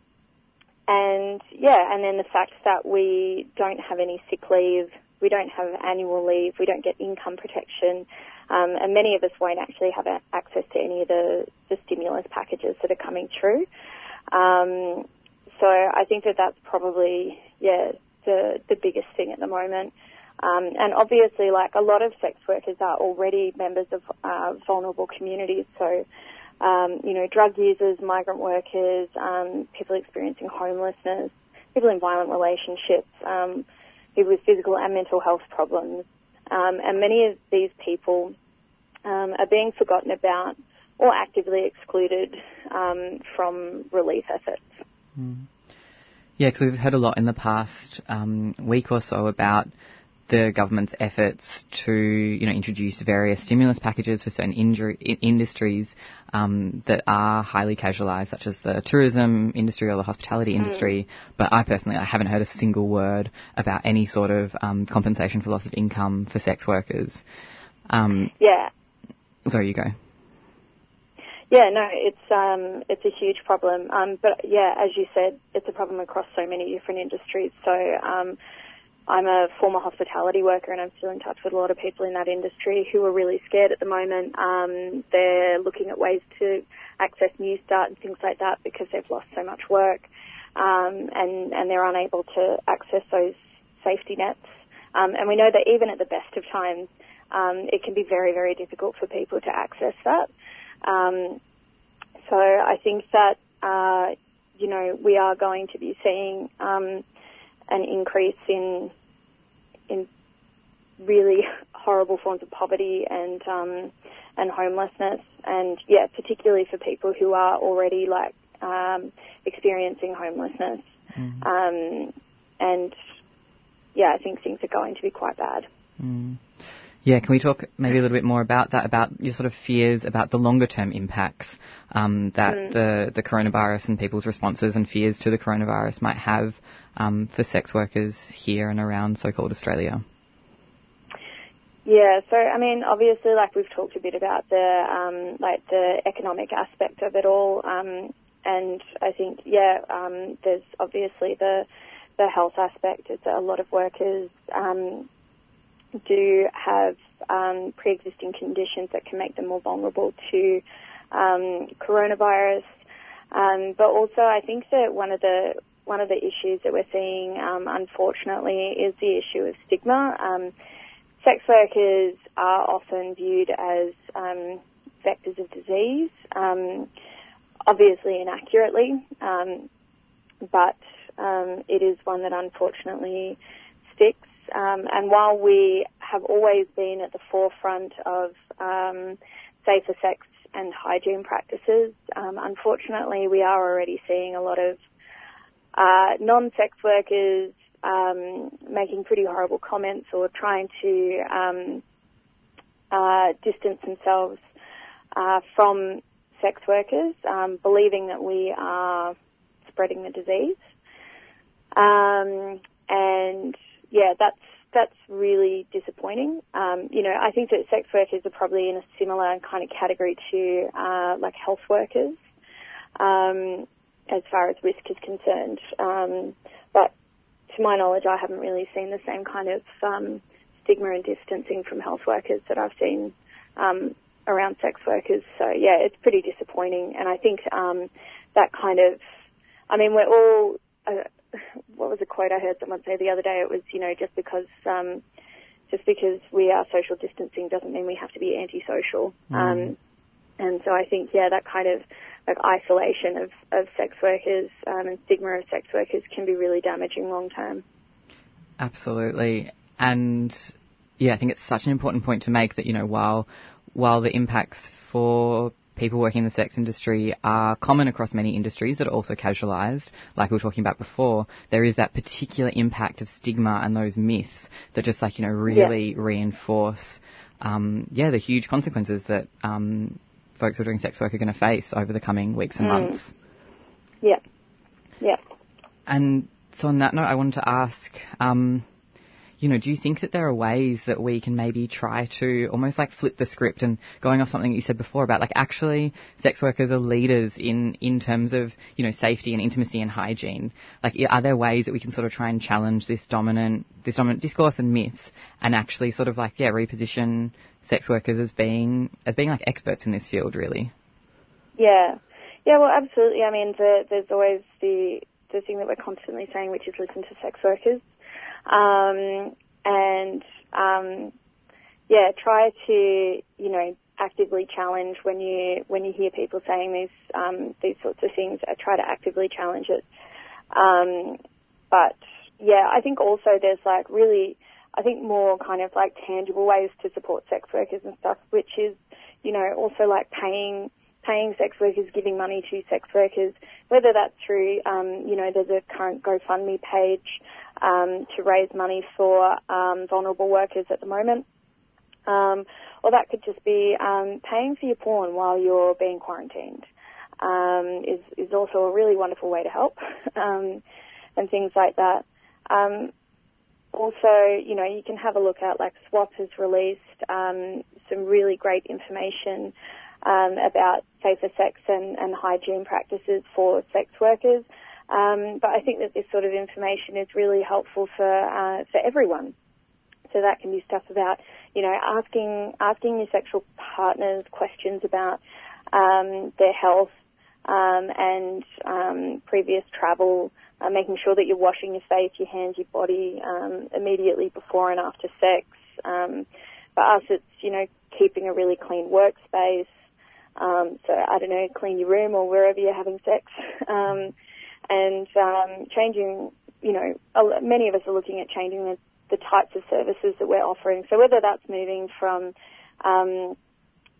and yeah, and then the fact that we don't have any sick leave, we don't have annual leave, we don't get income protection, um, and many of us won't actually have access to any of the, the stimulus packages that are coming through. Um, so I think that that's probably yeah the the biggest thing at the moment. Um, and obviously, like a lot of sex workers are already members of uh, vulnerable communities. So, um, you know, drug users, migrant workers, um, people experiencing homelessness, people in violent relationships, um, people with physical and mental health problems. Um, and many of these people um, are being forgotten about or actively excluded um, from relief efforts. Mm. Yeah, because we've heard a lot in the past um, week or so about the government's efforts to, you know, introduce various stimulus packages for certain injury, in- industries um, that are highly casualised, such as the tourism industry or the hospitality industry. But I personally, I haven't heard a single word about any sort of um, compensation for loss of income for sex workers. Um, Yeah, sorry, you go. Yeah, no, it's um, it's a huge problem. Um, but yeah, as you said, it's a problem across so many different industries. So um, I'm a former hospitality worker and I'm still in touch with a lot of people in that industry who are really scared at the moment. Um, they're looking at ways to access Newstart and things like that because they've lost so much work um, and, and they're unable to access those safety nets. Um, and we know that even at the best of times, um, it can be very, very difficult for people to access that. Um, so I think that, uh, you know, we are going to be seeing um, an increase in in really horrible forms of poverty and um, and homelessness, and yeah, particularly for people who are already like um, experiencing homelessness. Mm. Um, and yeah, I think things are going to be quite bad. Mm. Yeah, can we talk maybe a little bit more about that, about your sort of fears about the longer term impacts um, that Mm. the, the coronavirus and people's responses and fears to the coronavirus might have um, for sex workers here and around so-called Australia? Yeah, so I mean, obviously, like we've talked a bit about the um, like the economic aspect of it all, um, and I think yeah, um, there's obviously the the health aspect. It's a lot of workers um, do have um, pre-existing conditions that can make them more vulnerable to um, coronavirus. Um, but also, I think that one of the one of the issues that we're seeing, um, unfortunately, is the issue of stigma. Um, sex workers are often viewed as um, vectors of disease, um, obviously inaccurately, um, but um, it is one that unfortunately sticks. And while we have always been at the forefront of safer sex and hygiene practices, unfortunately we are already seeing a lot of uh, non-sex workers um, making pretty horrible comments or trying to um, uh, distance themselves uh, from sex workers, um, believing that we are spreading the disease. Um, and yeah, that's that's really disappointing. Um, you know, I think that sex workers are probably in a similar kind of category to uh, like health workers, um, as far as risk is concerned. Um, but to my knowledge, I haven't really seen the same kind of um, stigma and distancing from health workers that I've seen um, around sex workers. So yeah, it's pretty disappointing, and I think um, that kind of, I mean, we're all. Uh, what was a quote I heard someone say the other day? It was, you know, just because um, just because we are social distancing doesn't mean we have to be antisocial. Mm. Um, and so I think, yeah, that kind of like isolation of, of sex workers um, and stigma of sex workers can be really damaging long term. Absolutely. And yeah, I think it's such an important point to make that, you know, while while the impacts for people working in the sex industry are common across many industries that are also casualised, like we were talking about before, there is that particular impact of stigma and those myths that just like, you know, really reinforce, um, yeah, the huge consequences that um, folks who are doing sex work are going to face over the coming weeks and Mm. months. Yeah. Yeah. And so on that note, I wanted to ask, um, you know, do you think that there are ways that we can maybe try to almost like flip the script and going off something that you said before about like actually sex workers are leaders in, in terms of, you know, safety and intimacy and hygiene? Like, are there ways that we can sort of try and challenge this dominant, this dominant discourse and myths and actually sort of like, yeah, reposition sex workers as being, as being like experts in this field really? Yeah. Yeah, well, absolutely. I mean, the, there's always the, the thing that we're constantly saying, which is listen to sex workers. Um, and, um, yeah, try to, you know, actively challenge when you, when you hear people saying these, um, these sorts of things, uh, try to actively challenge it. Um, but yeah, I think also there's like really, I think more kind of like tangible ways to support sex workers and stuff, which is, you know, also like paying, paying sex workers, giving money to sex workers, whether that's through, um, you know, there's a current GoFundMe page, um, to raise money for, um, vulnerable workers at the moment. Um, or that could just be, um, paying for your porn while you're being quarantined. Um, is, is also a really wonderful way to help, um, and things like that. Also, you know, you can have a look at like SWOP has released some really great information about safer sex and, and hygiene practices for sex workers. Um, but I think that this sort of information is really helpful for uh, for everyone. So that can be stuff about, you know, asking asking your sexual partners questions about um, their health um, and um, previous travel, uh, making sure that you're washing your face, your hands, your body um, immediately before and after sex. Um, for us, it's you know keeping a really clean workspace. Um, so I don't know, clean your room or wherever you're having sex, and um, changing. You know, many of us are looking at changing the, the types of services that we're offering. So whether that's moving from, um,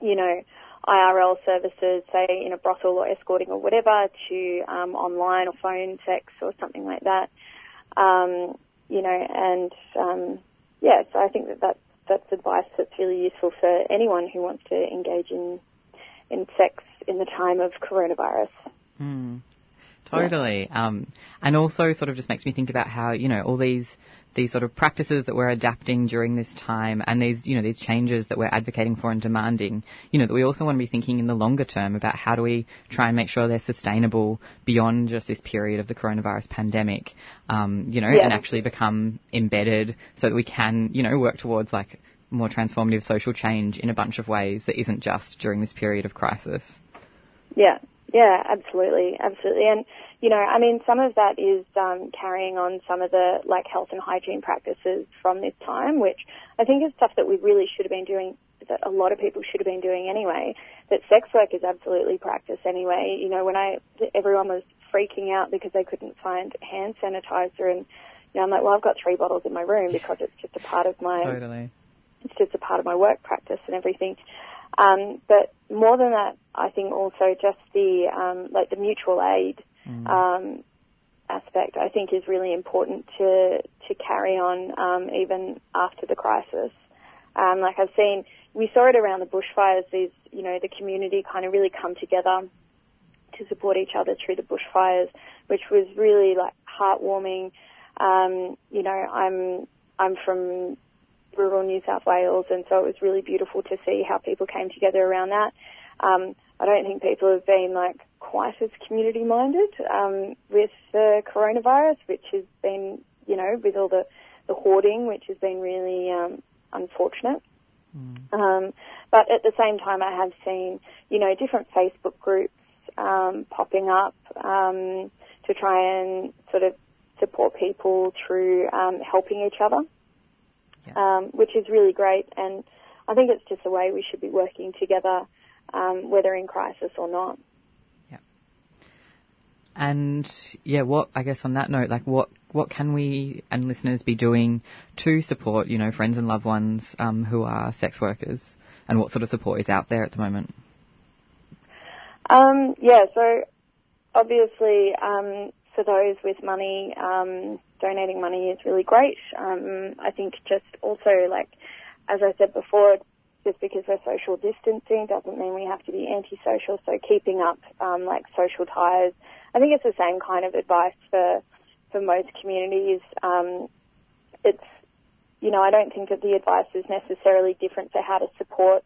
you know, IRL services, say in a brothel or escorting or whatever, to um, online or phone sex or something like that. Um, you know, and um, yeah, so I think that that's, that's advice that's really useful for anyone who wants to engage in in sex in the time of coronavirus. Mm, totally. Um, and also sort of just makes me think about how, you know, all these these sort of practices that we're adapting during this time and these, you know, these changes that we're advocating for and demanding, you know, that we also want to be thinking in the longer term about how do we try and make sure they're sustainable beyond just this period of the coronavirus pandemic, um, you know, Yeah. and actually become embedded so that we can, you know, work towards like more transformative social change in a bunch of ways that isn't just during this period of crisis. Yeah, yeah, absolutely, absolutely. And, you know, I mean, some of that is um, carrying on some of the, like, health and hygiene practices from this time, which I think is stuff that we really should have been doing, that a lot of people should have been doing anyway, that sex work is absolutely practiced anyway. You know, when I, everyone was freaking out because they couldn't find hand sanitizer and, you know, I'm like, well, I've got three bottles in my room because it's just a part of my Totally. it's just a part of my work practice and everything. Um, but more than that, I think also just the um, like the mutual aid um, aspect. I think is really important to to carry on um, even after the crisis. Um, like I've seen, we saw it around the bushfires. These, you know, the community kind of really come together to support each other through the bushfires, which was really like heartwarming. Um, you know, I'm I'm from rural New South Wales, and so it was really beautiful to see how people came together around that. Um, I don't think people have been like quite as community minded um, with the coronavirus, which has been, you know, with all the, the hoarding, which has been really um, unfortunate. Um, but at the same time, I have seen, you know, different Facebook groups um, popping up um, to try and sort of support people through um, helping each other, um, which is really great. And I think it's just the way we should be working together, um, whether in crisis or not. Yeah. And yeah, what I guess on that note, like what what can we and listeners be doing to support you know friends and loved ones um, who are sex workers, and what sort of support is out there at the moment? Um, yeah, so obviously um, for those with money, um, donating money is really great. Um, I think just also like as I said before, just because we're social distancing doesn't mean we have to be antisocial. So keeping up um, like social ties. I think it's the same kind of advice for for most communities. Um, it's you know I don't think that the advice is necessarily different for how to support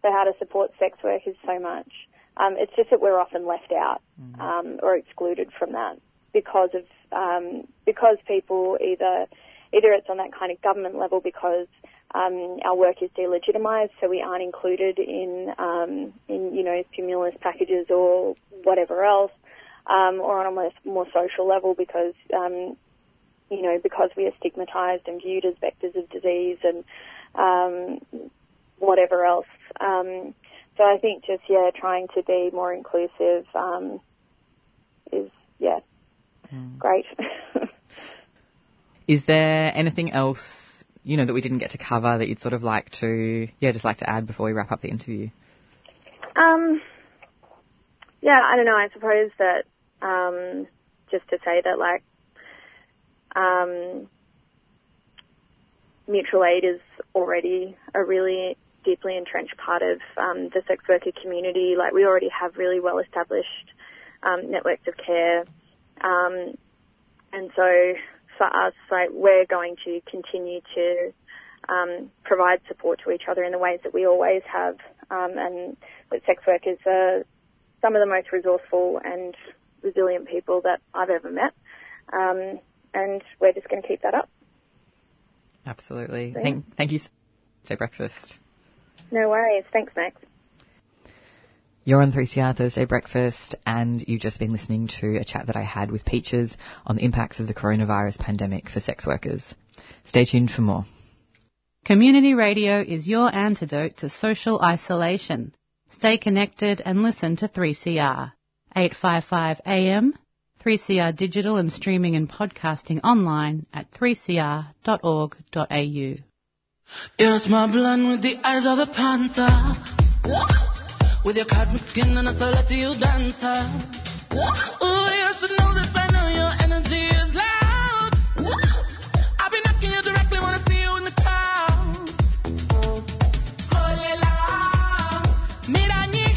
for how to support sex workers so much. Um, it's just that we're often left out um, or excluded from that because of um, because people either either it's on that kind of government level because um, our work is delegitimised, so we aren't included in um, in you know stimulus packages or whatever else, um, or on a more, more social level because um, you know because we are stigmatised and viewed as vectors of disease and um, whatever else. Um, so I think just yeah, trying to be more inclusive um, is yeah great. Is there anything else you know that we didn't get to cover that you'd sort of like to yeah just like to add before we wrap up the interview? Um, yeah, I don't know. I suppose that um, just to say that like um, mutual aid is already a really deeply entrenched part of um, the sex worker community. Like we already have really well established um, networks of care, um, and so for us, like we're going to continue to um, provide support to each other in the ways that we always have, um, and that sex workers are some of the most resourceful and resilient people that I've ever met. Um, and we're just going to keep that up. Absolutely. Thanks. Thank, thank you. Stay breakfast. No worries. Thanks, Max. You're on 3CR Thursday Breakfast, and you've just been listening to a chat that I had with Peaches on the impacts of the coronavirus pandemic for sex workers. Stay tuned for more. Community radio is your antidote to social isolation. Stay connected and listen to 3CR. 855 AM, 3CR digital and streaming and podcasting online at 3cr.org.au. Yes, my blonde with the eyes of a panther. With your cosmic skin and a soul let you dancer. Oh, yes, I know that by now your energy is loud. I'll be knocking you directly when I see you in the crowd. Holela, mira ñi.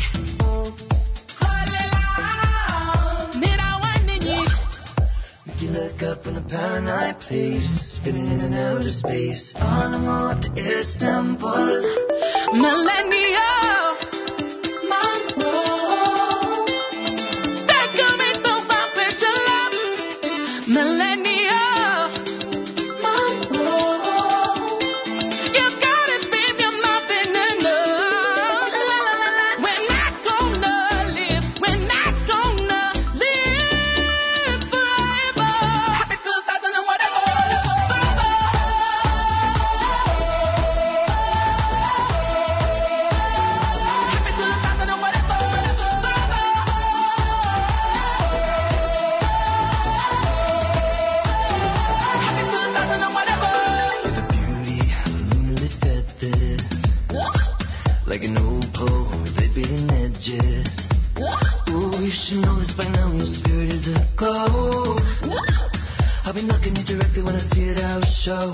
Holela, mira wani Make you look up from the paranoid place, spinning in and out of space. On a more to Istanbul. Millennial. Beating edges. Ooh, you should know this by now. Your spirit is aglow. I'll be knocking you directly when I see it out show.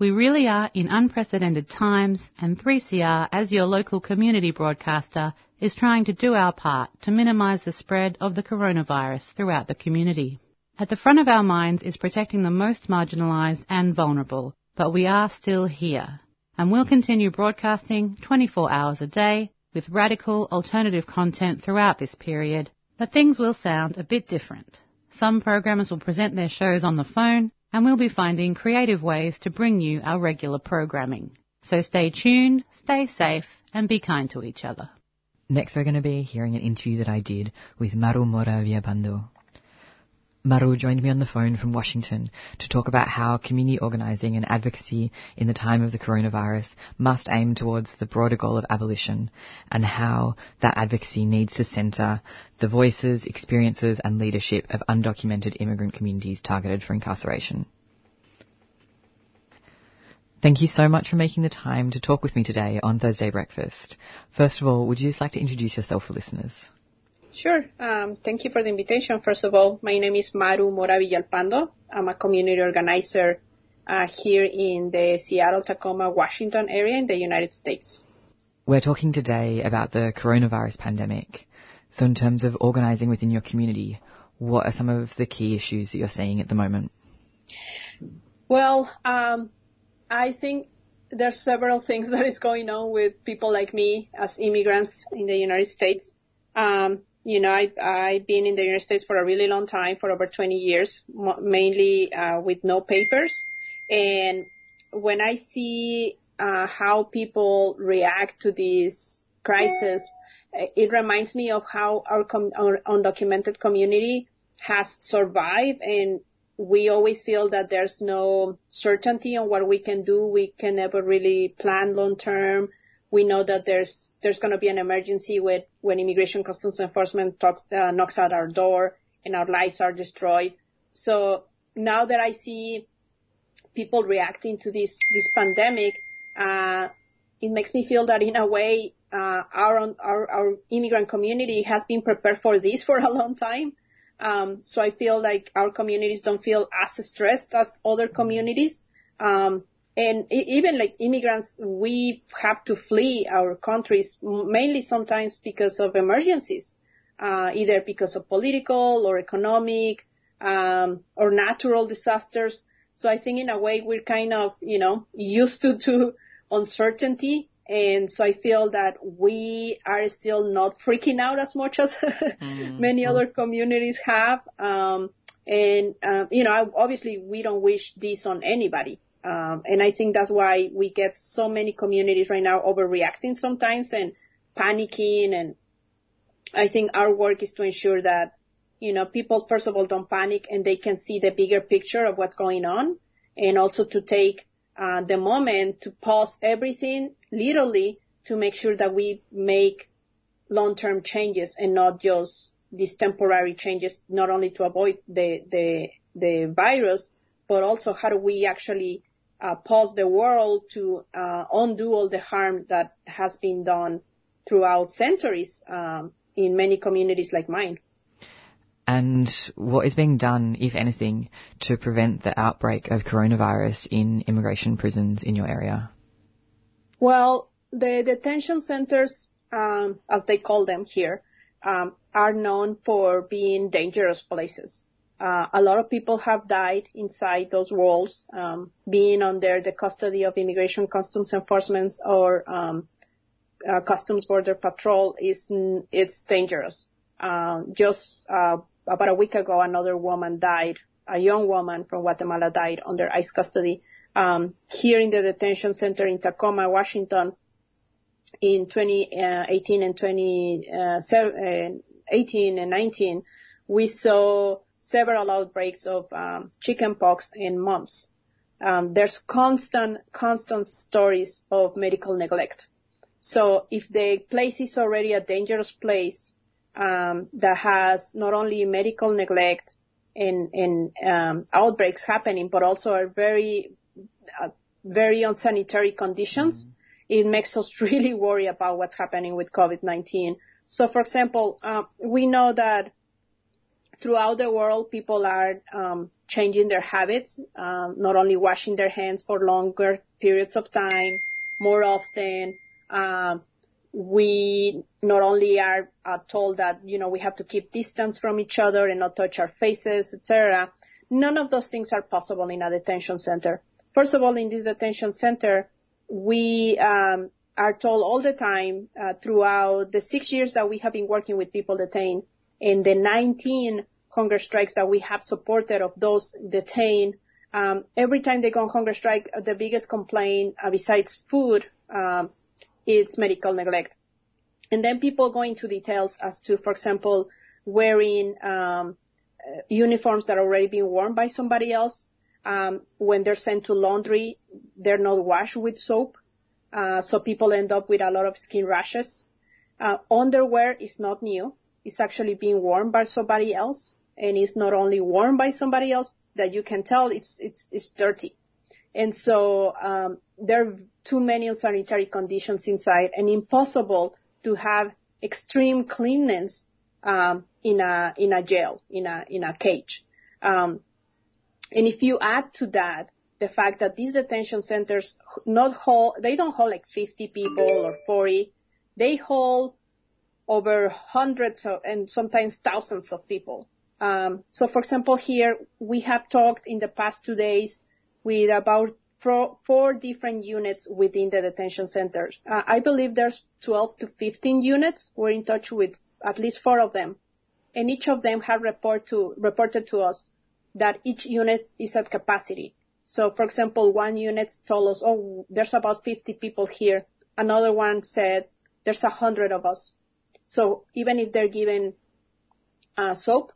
We really are in unprecedented times, and 3CR, as your local community broadcaster, is trying to do our part to minimise the spread of the coronavirus throughout the community. At the front of our minds is protecting the most marginalised and vulnerable, but we are still here. And we'll continue broadcasting 24 hours a day with radical alternative content throughout this period, but things will sound a bit different. Some programmers will present their shows on the phone, and we'll be finding creative ways to bring you our regular programming. So stay tuned, stay safe, and be kind to each other. Next, we're going to be hearing an interview that I did with Maru Mora Villalpando. Maru joined me on the phone from Washington to talk about how community organising and advocacy in the time of the coronavirus must aim towards the broader goal of abolition and how that advocacy needs to centre the voices, experiences and leadership of undocumented immigrant communities targeted for incarceration. Thank you so much for making the time to talk with me today on Thursday Breakfast. First of all, would you just like to introduce yourself for listeners? Sure. Um, thank you for the invitation. First of all, my name is Maru Mora Villalpando. I'm a community organizer uh, here in the Seattle, Tacoma, Washington area in the United States. We're talking today about the coronavirus pandemic. So in terms of organizing within your community, what are some of the key issues that you're seeing at the moment? Well, um, I think there's several things that is going on with people like me as immigrants in the United States. Um, you know, I, I've been in the United States for a really long time, for over 20 years, mainly uh, with no papers. And when I see uh, how people react to this crisis, it reminds me of how our, com- our undocumented community has survived and we always feel that there's no certainty on what we can do. We can never really plan long term. We know that there's there's going to be an emergency with when immigration customs enforcement talks, uh, knocks at our door and our lives are destroyed. So now that I see people reacting to this this pandemic, uh, it makes me feel that in a way uh, our, our our immigrant community has been prepared for this for a long time. Um, so I feel like our communities don't feel as stressed as other communities. Um, and even like immigrants, we have to flee our countries mainly sometimes because of emergencies, uh, either because of political or economic, um, or natural disasters. So I think in a way we're kind of, you know, used to, to uncertainty and so I feel that we are still not freaking out as much as mm-hmm. many other communities have. Um, and, um, you know, obviously we don't wish this on anybody. Um, and I think that's why we get so many communities right now overreacting sometimes and panicking. And I think our work is to ensure that, you know, people first of all don't panic and they can see the bigger picture of what's going on and also to take uh, the moment to pause everything literally to make sure that we make long-term changes and not just these temporary changes, not only to avoid the, the, the virus, but also how do we actually uh, pause the world to uh, undo all the harm that has been done throughout centuries um, in many communities like mine and what is being done, if anything, to prevent the outbreak of coronavirus in immigration prisons in your area? Well, the detention centers, um, as they call them here, um, are known for being dangerous places. Uh, a lot of people have died inside those walls, um, being under the custody of immigration customs enforcement or um, uh, customs border patrol is it's dangerous. Uh, just uh, about a week ago, another woman died. A young woman from Guatemala died under ICE custody. Um, here in the detention center in Tacoma, Washington, in 2018 and 2018 and 19, we saw several outbreaks of um, chickenpox and mumps. Um, there's constant, constant stories of medical neglect. So if the place is already a dangerous place, um, that has not only medical neglect and, and um, outbreaks happening, but also are very, uh, very unsanitary conditions, it makes us really worry about what's happening with COVID-19. So, for example, uh, we know that throughout the world, people are um, changing their habits, um, not only washing their hands for longer periods of time, more often. Um, we not only are uh, told that you know we have to keep distance from each other and not touch our faces, etc. None of those things are possible in a detention center. First of all, in this detention center, we um, are told all the time uh, throughout the six years that we have been working with people detained and the 19 hunger strikes that we have supported of those detained. Um, every time they go on hunger strike, uh, the biggest complaint uh, besides food um, is medical neglect. And then people go into details as to, for example, wearing um, uh, uniforms that are already being worn by somebody else. Um, when they're sent to laundry, they're not washed with soap, uh, so people end up with a lot of skin rashes. Uh, underwear is not new; it's actually being worn by somebody else, and it's not only worn by somebody else that you can tell it's it's it's dirty. And so um, there are too many unsanitary conditions inside, and impossible to have extreme cleanness um, in a in a jail in a in a cage. Um, and if you add to that the fact that these detention centers not hold they don't hold like 50 people or 40, they hold over hundreds of, and sometimes thousands of people. Um, so, for example, here we have talked in the past two days with about four, different units within the detention centers. Uh, I believe there's 12 to 15 units. We're in touch with at least four of them, and each of them have report to, reported to us that each unit is at capacity. So, for example, one unit told us, "Oh, there's about 50 people here." Another one said, "There's a hundred of us." So even if they're given uh, soap,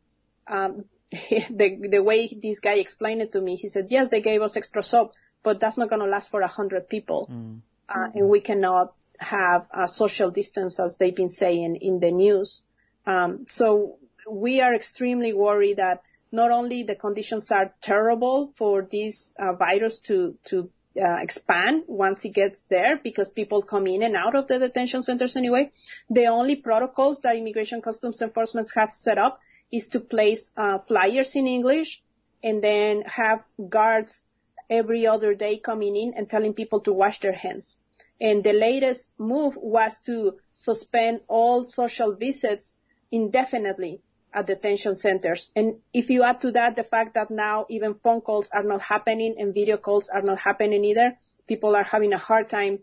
um, the the way this guy explained it to me, he said, "Yes, they gave us extra soap, but that's not going to last for a hundred people, Mm. uh, and we cannot have a social distance as they've been saying in the news." Um, so we are extremely worried that not only the conditions are terrible for this uh, virus to to uh, expand once it gets there because people come in and out of the detention centers anyway. The only protocols that Immigration Customs Enforcement have set up is to place uh, flyers in English and then have guards every other day coming in and telling people to wash their hands. And the latest move was to suspend all social visits indefinitely at detention centers. And if you add to that the fact that now even phone calls are not happening and video calls are not happening either, people are having a hard time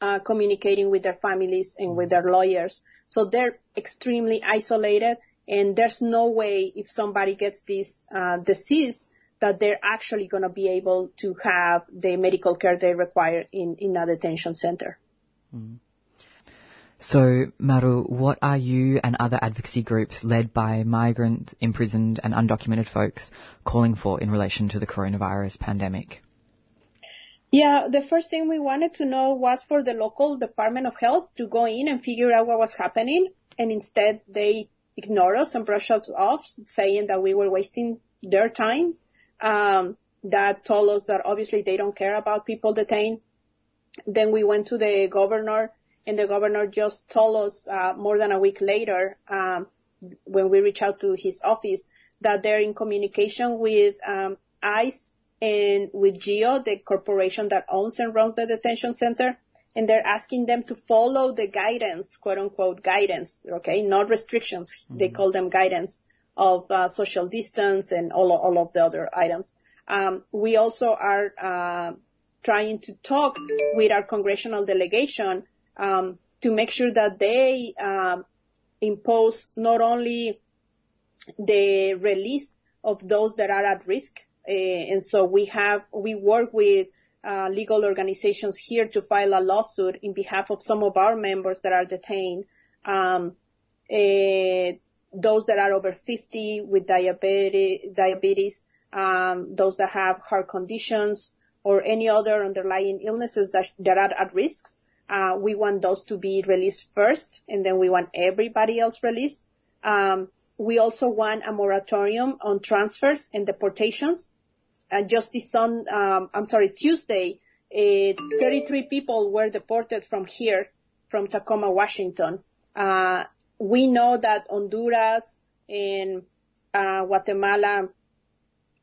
uh, communicating with their families and with their lawyers. So they're extremely isolated and there's no way if somebody gets this uh, disease that they're actually going to be able to have the medical care they require in, in a detention center. So, Maru, what are you and other advocacy groups led by migrant, imprisoned and undocumented folks calling for in relation to the coronavirus pandemic? Yeah, the first thing we wanted to know was for the local Department of Health to go in and figure out what was happening, and instead they ignored us and brushed us off, saying that we were wasting their time. Um, that told us that obviously they don't care about people detained. Then we went to the governor, and the governor just told us uh, more than a week later, um, when we reached out to his office, that they're in communication with um, ICE and with GEO, the corporation that owns and runs the detention center, and they're asking them to follow the guidance, quote unquote guidance, okay, not restrictions. They call them guidance of uh, social distance and all, all of the other items. Um, we also are uh, trying to talk with our congressional delegation um, to make sure that they um, impose not only the release of those that are at risk, uh, and so we have we work with uh, legal organizations here to file a lawsuit in behalf of some of our members that are detained. Um, uh, those that are over 50 with diabetes, diabetes um, those that have heart conditions or any other underlying illnesses that, that are at risks. Uh, we want those to be released first, and then we want everybody else released. Um, we also want a moratorium on transfers and deportations. Uh, just this on, um, I'm sorry, Tuesday, uh, 33 people were deported from here, from Tacoma, Washington. Uh, we know that Honduras and uh, Guatemala,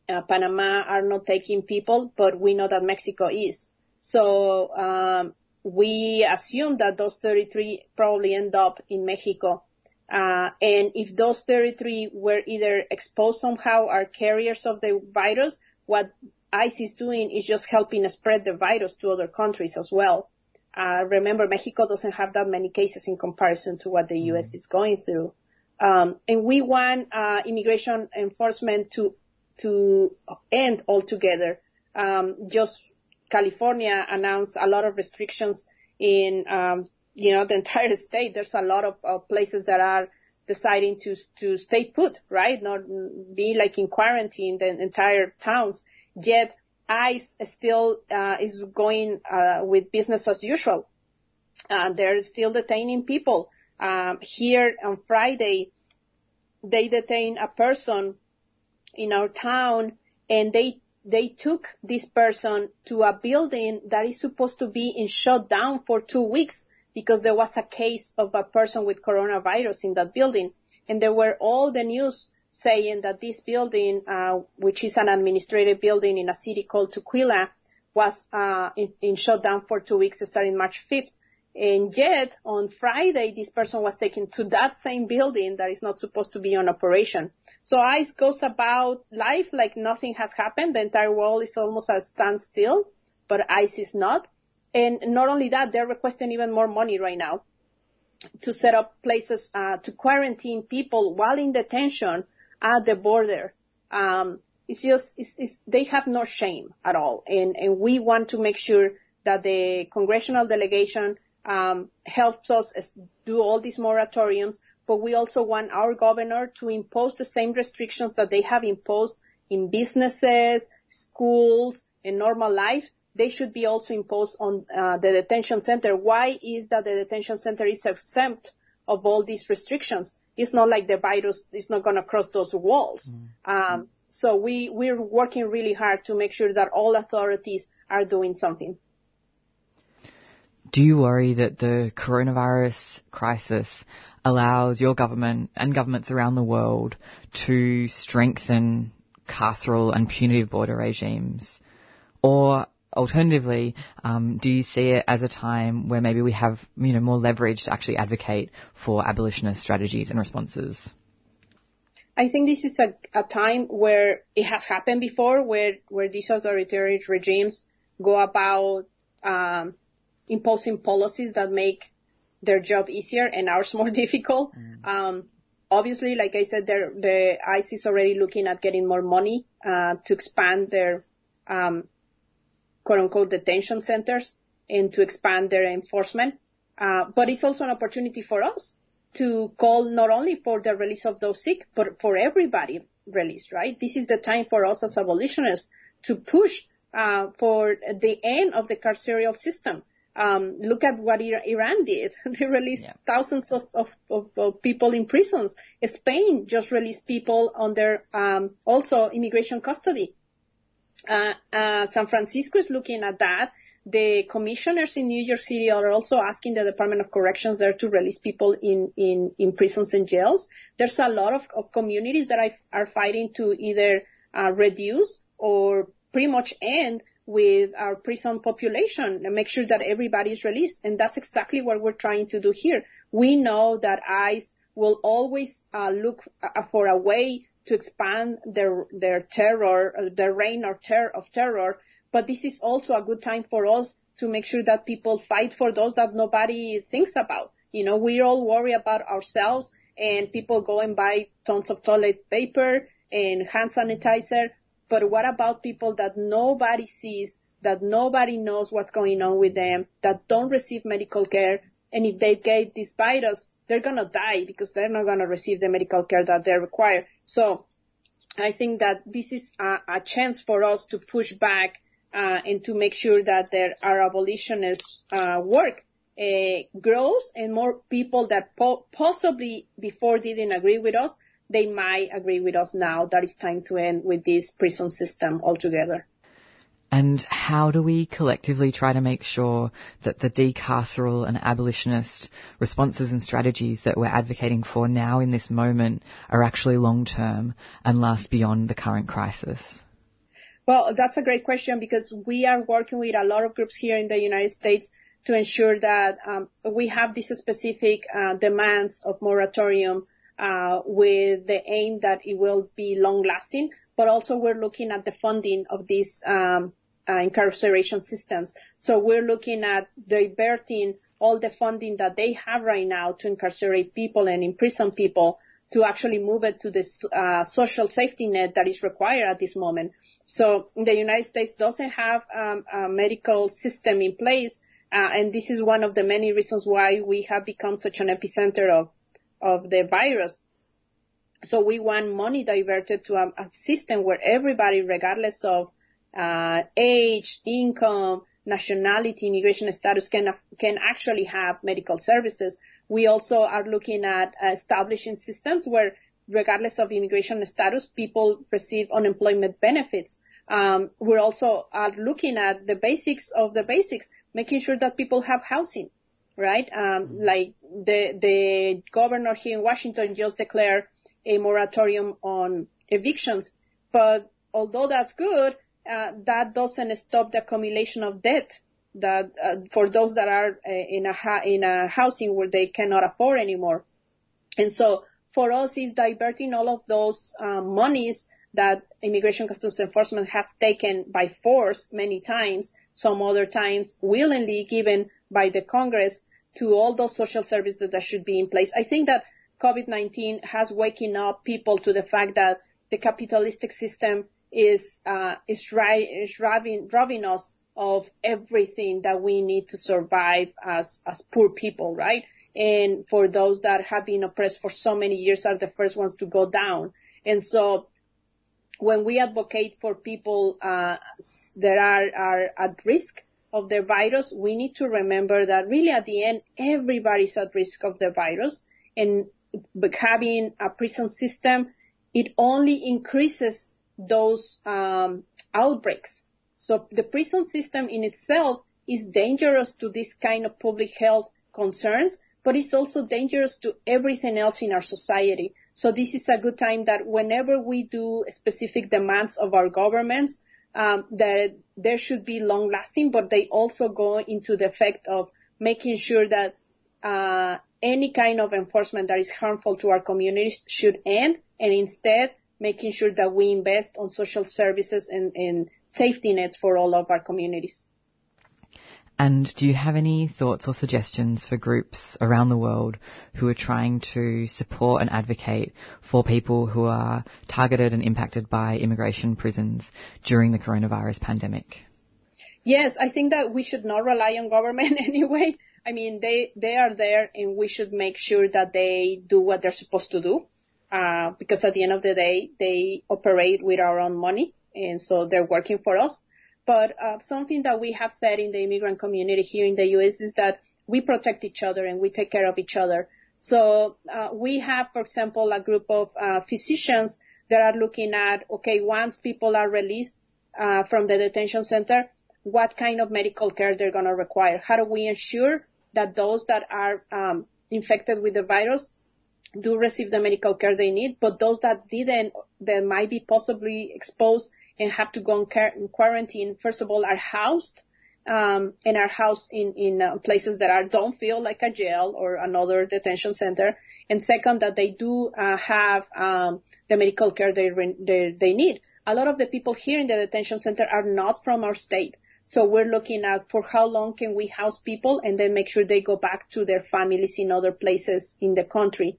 uh, Panama are not taking people, but we know that Mexico is. So um, we assume that those 33 probably end up in Mexico. Uh, and if those 33 were either exposed somehow are carriers of the virus, what ICE is doing is just helping spread the virus to other countries as well. Uh, remember, Mexico doesn't have that many cases in comparison to what the U.S. is going through. Um, and we want uh, immigration enforcement to to end altogether. Um, just California announced a lot of restrictions in um, you know the entire state. There's a lot of, of places that are deciding to to stay put, right? Not be like in quarantine the entire towns. Yet ICE still uh, is going uh, with business as usual. Uh, they're still detaining people. Um, here on Friday, they detained a person in our town, and they they took this person to a building that is supposed to be in shutdown for two weeks because there was a case of a person with coronavirus in that building, and there were all the news saying that this building, uh, which is an administrative building in a city called Tukwila, was uh, in, in shutdown for two weeks starting March 5th. And yet, on Friday, this person was taken to that same building that is not supposed to be on operation. So ICE goes about life like nothing has happened. The entire world is almost at standstill, but ICE is not. And not only that, they're requesting even more money right now to set up places uh, to quarantine people while in detention at the border. Um, it's just it's, it's, they have no shame at all, and and we want to make sure that the congressional delegation um, helps us do all these moratoriums, but we also want our governor to impose the same restrictions that they have imposed in businesses, schools, and normal life. They should be also imposed on uh, the detention center. Why is that the detention center is exempt of all these restrictions? It's not like the virus is not going to cross those walls. Mm. Um, so we we're working really hard to make sure that all authorities are doing something. Do you worry that the coronavirus crisis allows your government and governments around the world to strengthen carceral and punitive border regimes? Or alternatively, um, do you see it as a time where maybe we have, you know, more leverage to actually advocate for abolitionist strategies and responses? I think this is a, a time where it has happened before, where where these authoritarian regimes go about um, imposing policies that make their job easier and ours more difficult. Mm. Um, obviously, like I said, the ICE is already looking at getting more money uh, to expand their um, quote unquote detention centers and to expand their enforcement. Uh, but it's also an opportunity for us to call not only for the release of those sick, but for everybody released, right? This is the time for us as abolitionists to push uh, for the end of the carceral system. Um, look at what Iran did. they released yeah. thousands of, of, of, of, people in prisons. Spain just released people under um, also immigration custody. Uh, uh, San Francisco is looking at that. The commissioners in New York City are also asking the Department of Corrections there to release people in, in, in prisons and jails. There's a lot of, of communities that are fighting to either uh, reduce or pretty much end with our prison population and make sure that everybody is released. And that's exactly what we're trying to do here. We know that ICE will always uh, look uh, for a way to expand their their terror, their reign of terror. But this is also a good time for us to make sure that people fight for those that nobody thinks about. You know, we all worry about ourselves and people go and buy tons of toilet paper and hand sanitizer. But what about people that nobody sees, that nobody knows what's going on with them, that don't receive medical care, and if they get this virus, they're gonna die because they're not gonna receive the medical care that they require. So I think that this is a, a chance for us to push back uh, and to make sure that there are abolitionist uh, work uh, grows and more people that po- possibly before didn't agree with us, they might agree with us now that it's time to end with this prison system altogether. And how do we collectively try to make sure that the decarceral and abolitionist responses and strategies that we're advocating for now in this moment are actually long term and last beyond the current crisis? Well, that's a great question because we are working with a lot of groups here in the United States to ensure that um, we have these specific uh, demands of moratorium uh, with the aim that it will be long lasting, but also we're looking at the funding of these um, incarceration systems. So we're looking at diverting all the funding that they have right now to incarcerate people and imprison people to actually move it to this uh, social safety net that is required at this moment. So the United States doesn't have um, a medical system in place, uh, and this is one of the many reasons why we have become such an epicenter of of the virus. So we want money diverted to a, a system where everybody, regardless of uh, age, income, nationality, immigration status can can actually have medical services. We also are looking at establishing systems where, regardless of immigration status, people receive unemployment benefits. Um, we're also are looking at the basics of the basics, making sure that people have housing, right? Um, like the the governor here in Washington just declared a moratorium on evictions, but although that's good, uh, that doesn't stop the accumulation of debt that uh, for those that are uh, in a ha- in a housing where they cannot afford anymore. And so for us is diverting all of those um, monies that Immigration Customs Enforcement has taken by force many times, some other times willingly given by the Congress to all those social services that should be in place. I think that COVID-19 has waking up people to the fact that the capitalistic system is uh, is, ri- is robbing, robbing us of everything that we need to survive as as poor people, right? And for those that have been oppressed for so many years are the first ones to go down. And so when we advocate for people uh, that are, are at risk of the virus, we need to remember that really at the end, everybody's at risk of the virus. And having a prison system, it only increases those um, outbreaks. So the prison system in itself is dangerous to this kind of public health concerns, but it's also dangerous to everything else in our society. So this is a good time that whenever we do specific demands of our governments, um, that there should be long lasting, but they also go into the effect of making sure that uh, any kind of enforcement that is harmful to our communities should end, and instead making sure that we invest on social services and, and safety nets for all of our communities. And do you have any thoughts or suggestions for groups around the world who are trying to support and advocate for people who are targeted and impacted by immigration prisons during the coronavirus pandemic? Yes, I think that we should not rely on government anyway. I mean, they, they are there and we should make sure that they do what they're supposed to do. Uh, because at the end of the day, they operate with our own money and so they're working for us. But uh, something that we have said in the immigrant community here in the U.S. is that we protect each other and we take care of each other. So uh, we have, for example, a group of uh, physicians that are looking at, okay, once people are released uh, from the detention center, what kind of medical care they're going to require? How do we ensure that those that are um, infected with the virus do receive the medical care they need, but those that didn't, that might be possibly exposed and have to go in quarantine, first of all, are housed um, and are housed in in uh, places that are don't feel like a jail or another detention center. And second, that they do uh, have um, the medical care they, they they need. A lot of the people here in the detention center are not from our state. So we're looking at for how long can we house people and then make sure they go back to their families in other places in the country.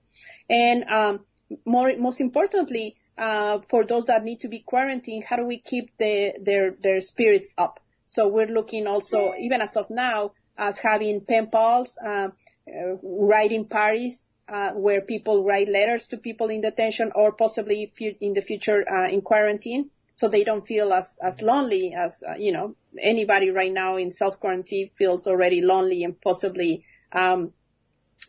And um, more, most importantly, uh, for those that need to be quarantined, how do we keep the, their their spirits up? So we're looking also, even as of now, as having pen pals, uh, uh, writing parties, uh, where people write letters to people in detention or possibly in the future uh, in quarantine so they don't feel as, as lonely as, uh, you know, anybody right now in self quarantine feels already lonely and possibly, um,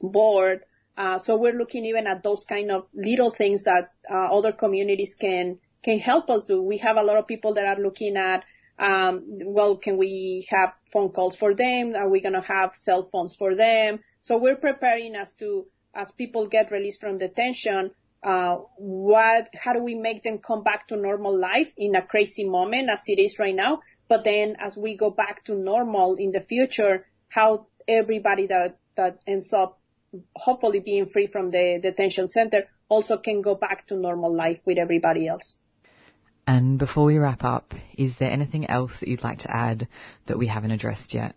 bored. Uh, so we're looking even at those kind of little things that uh, other communities can can help us do. We have a lot of people that are looking at, um, well, can we have phone calls for them? Are we going to have cell phones for them? So we're preparing as to as people get released from detention. Uh, what, how do we make them come back to normal life in a crazy moment as it is right now? But then as we go back to normal in the future, how everybody that, that ends up hopefully being free from the detention center also can go back to normal life with everybody else. And before we wrap up, is there anything else that you'd like to add that we haven't addressed yet?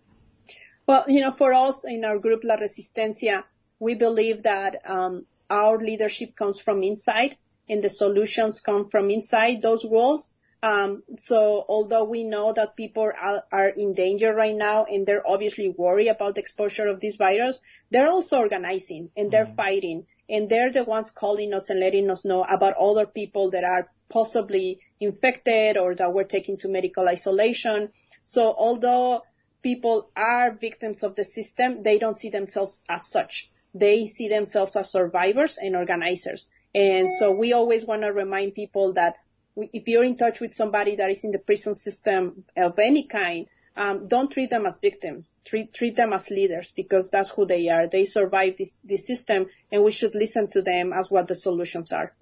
Well, you know, for us in our group La Resistencia, we believe that um, our leadership comes from inside and the solutions come from inside those walls. Um, so although we know that people are, are, in danger right now and they're obviously worried about the exposure of this virus, they're also organizing and they're mm-hmm. fighting and they're the ones calling us and letting us know about other people that are possibly infected or that were taken to medical isolation. So although people are victims of the system, they don't see themselves as such. They see themselves as survivors and organizers. And so we always want to remind people that if you're in touch with somebody that is in the prison system of any kind, um, don't treat them as victims. Treat treat them as leaders because that's who they are. They survive this this system, and we should listen to them as what the solutions are.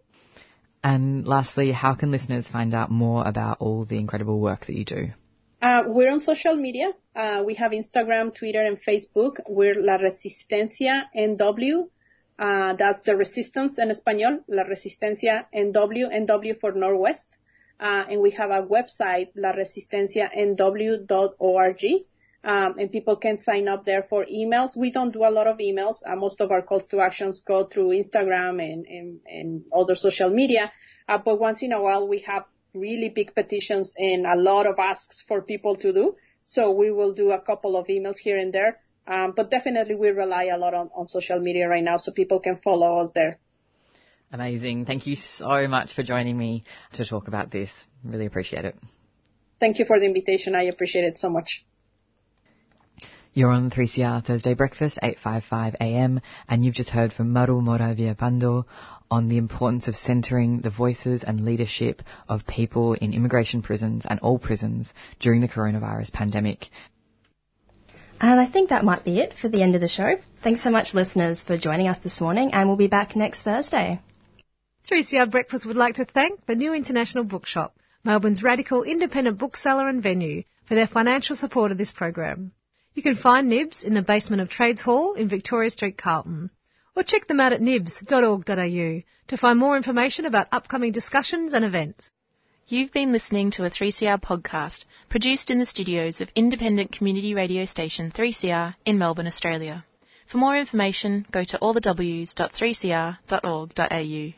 And lastly, how can listeners find out more about all the incredible work that you do? Uh, we're on social media. Uh, we have Instagram, Twitter, and Facebook. We're La Resistencia NW. Uh, that's the resistance in Espanol, La Resistencia NW, NW for Northwest. Uh, and we have a website, laresistencianw.org. Um, and people can sign up there for emails. We don't do a lot of emails. Uh, most of our calls to actions go through Instagram and, and, and other social media. Uh, but once in a while we have really big petitions and a lot of asks for people to do. So we will do a couple of emails here and there. Um, but definitely we rely a lot on, on social media right now so people can follow us there. Amazing. Thank you so much for joining me to talk about this. Really appreciate it. Thank you for the invitation. I appreciate it so much. You're on 3CR Thursday Breakfast, 855am, and you've just heard from Maru Mora Villalpando on the importance of centering the voices and leadership of people in immigration prisons and all prisons during the coronavirus pandemic. And I think that might be it for the end of the show. Thanks so much, listeners, for joining us this morning, and we'll be back next Thursday. 3CR Breakfast would like to thank the New International Bookshop, Melbourne's radical independent bookseller and venue, for their financial support of this program. You can find Nibs in the basement of Trades Hall in Victoria Street, Carlton. Or check them out at nibs.org.au to find more information about upcoming discussions and events. You've been listening to a 3CR podcast produced in the studios of independent community radio station 3CR in Melbourne, Australia. For more information, go to allthews.3cr.org.au.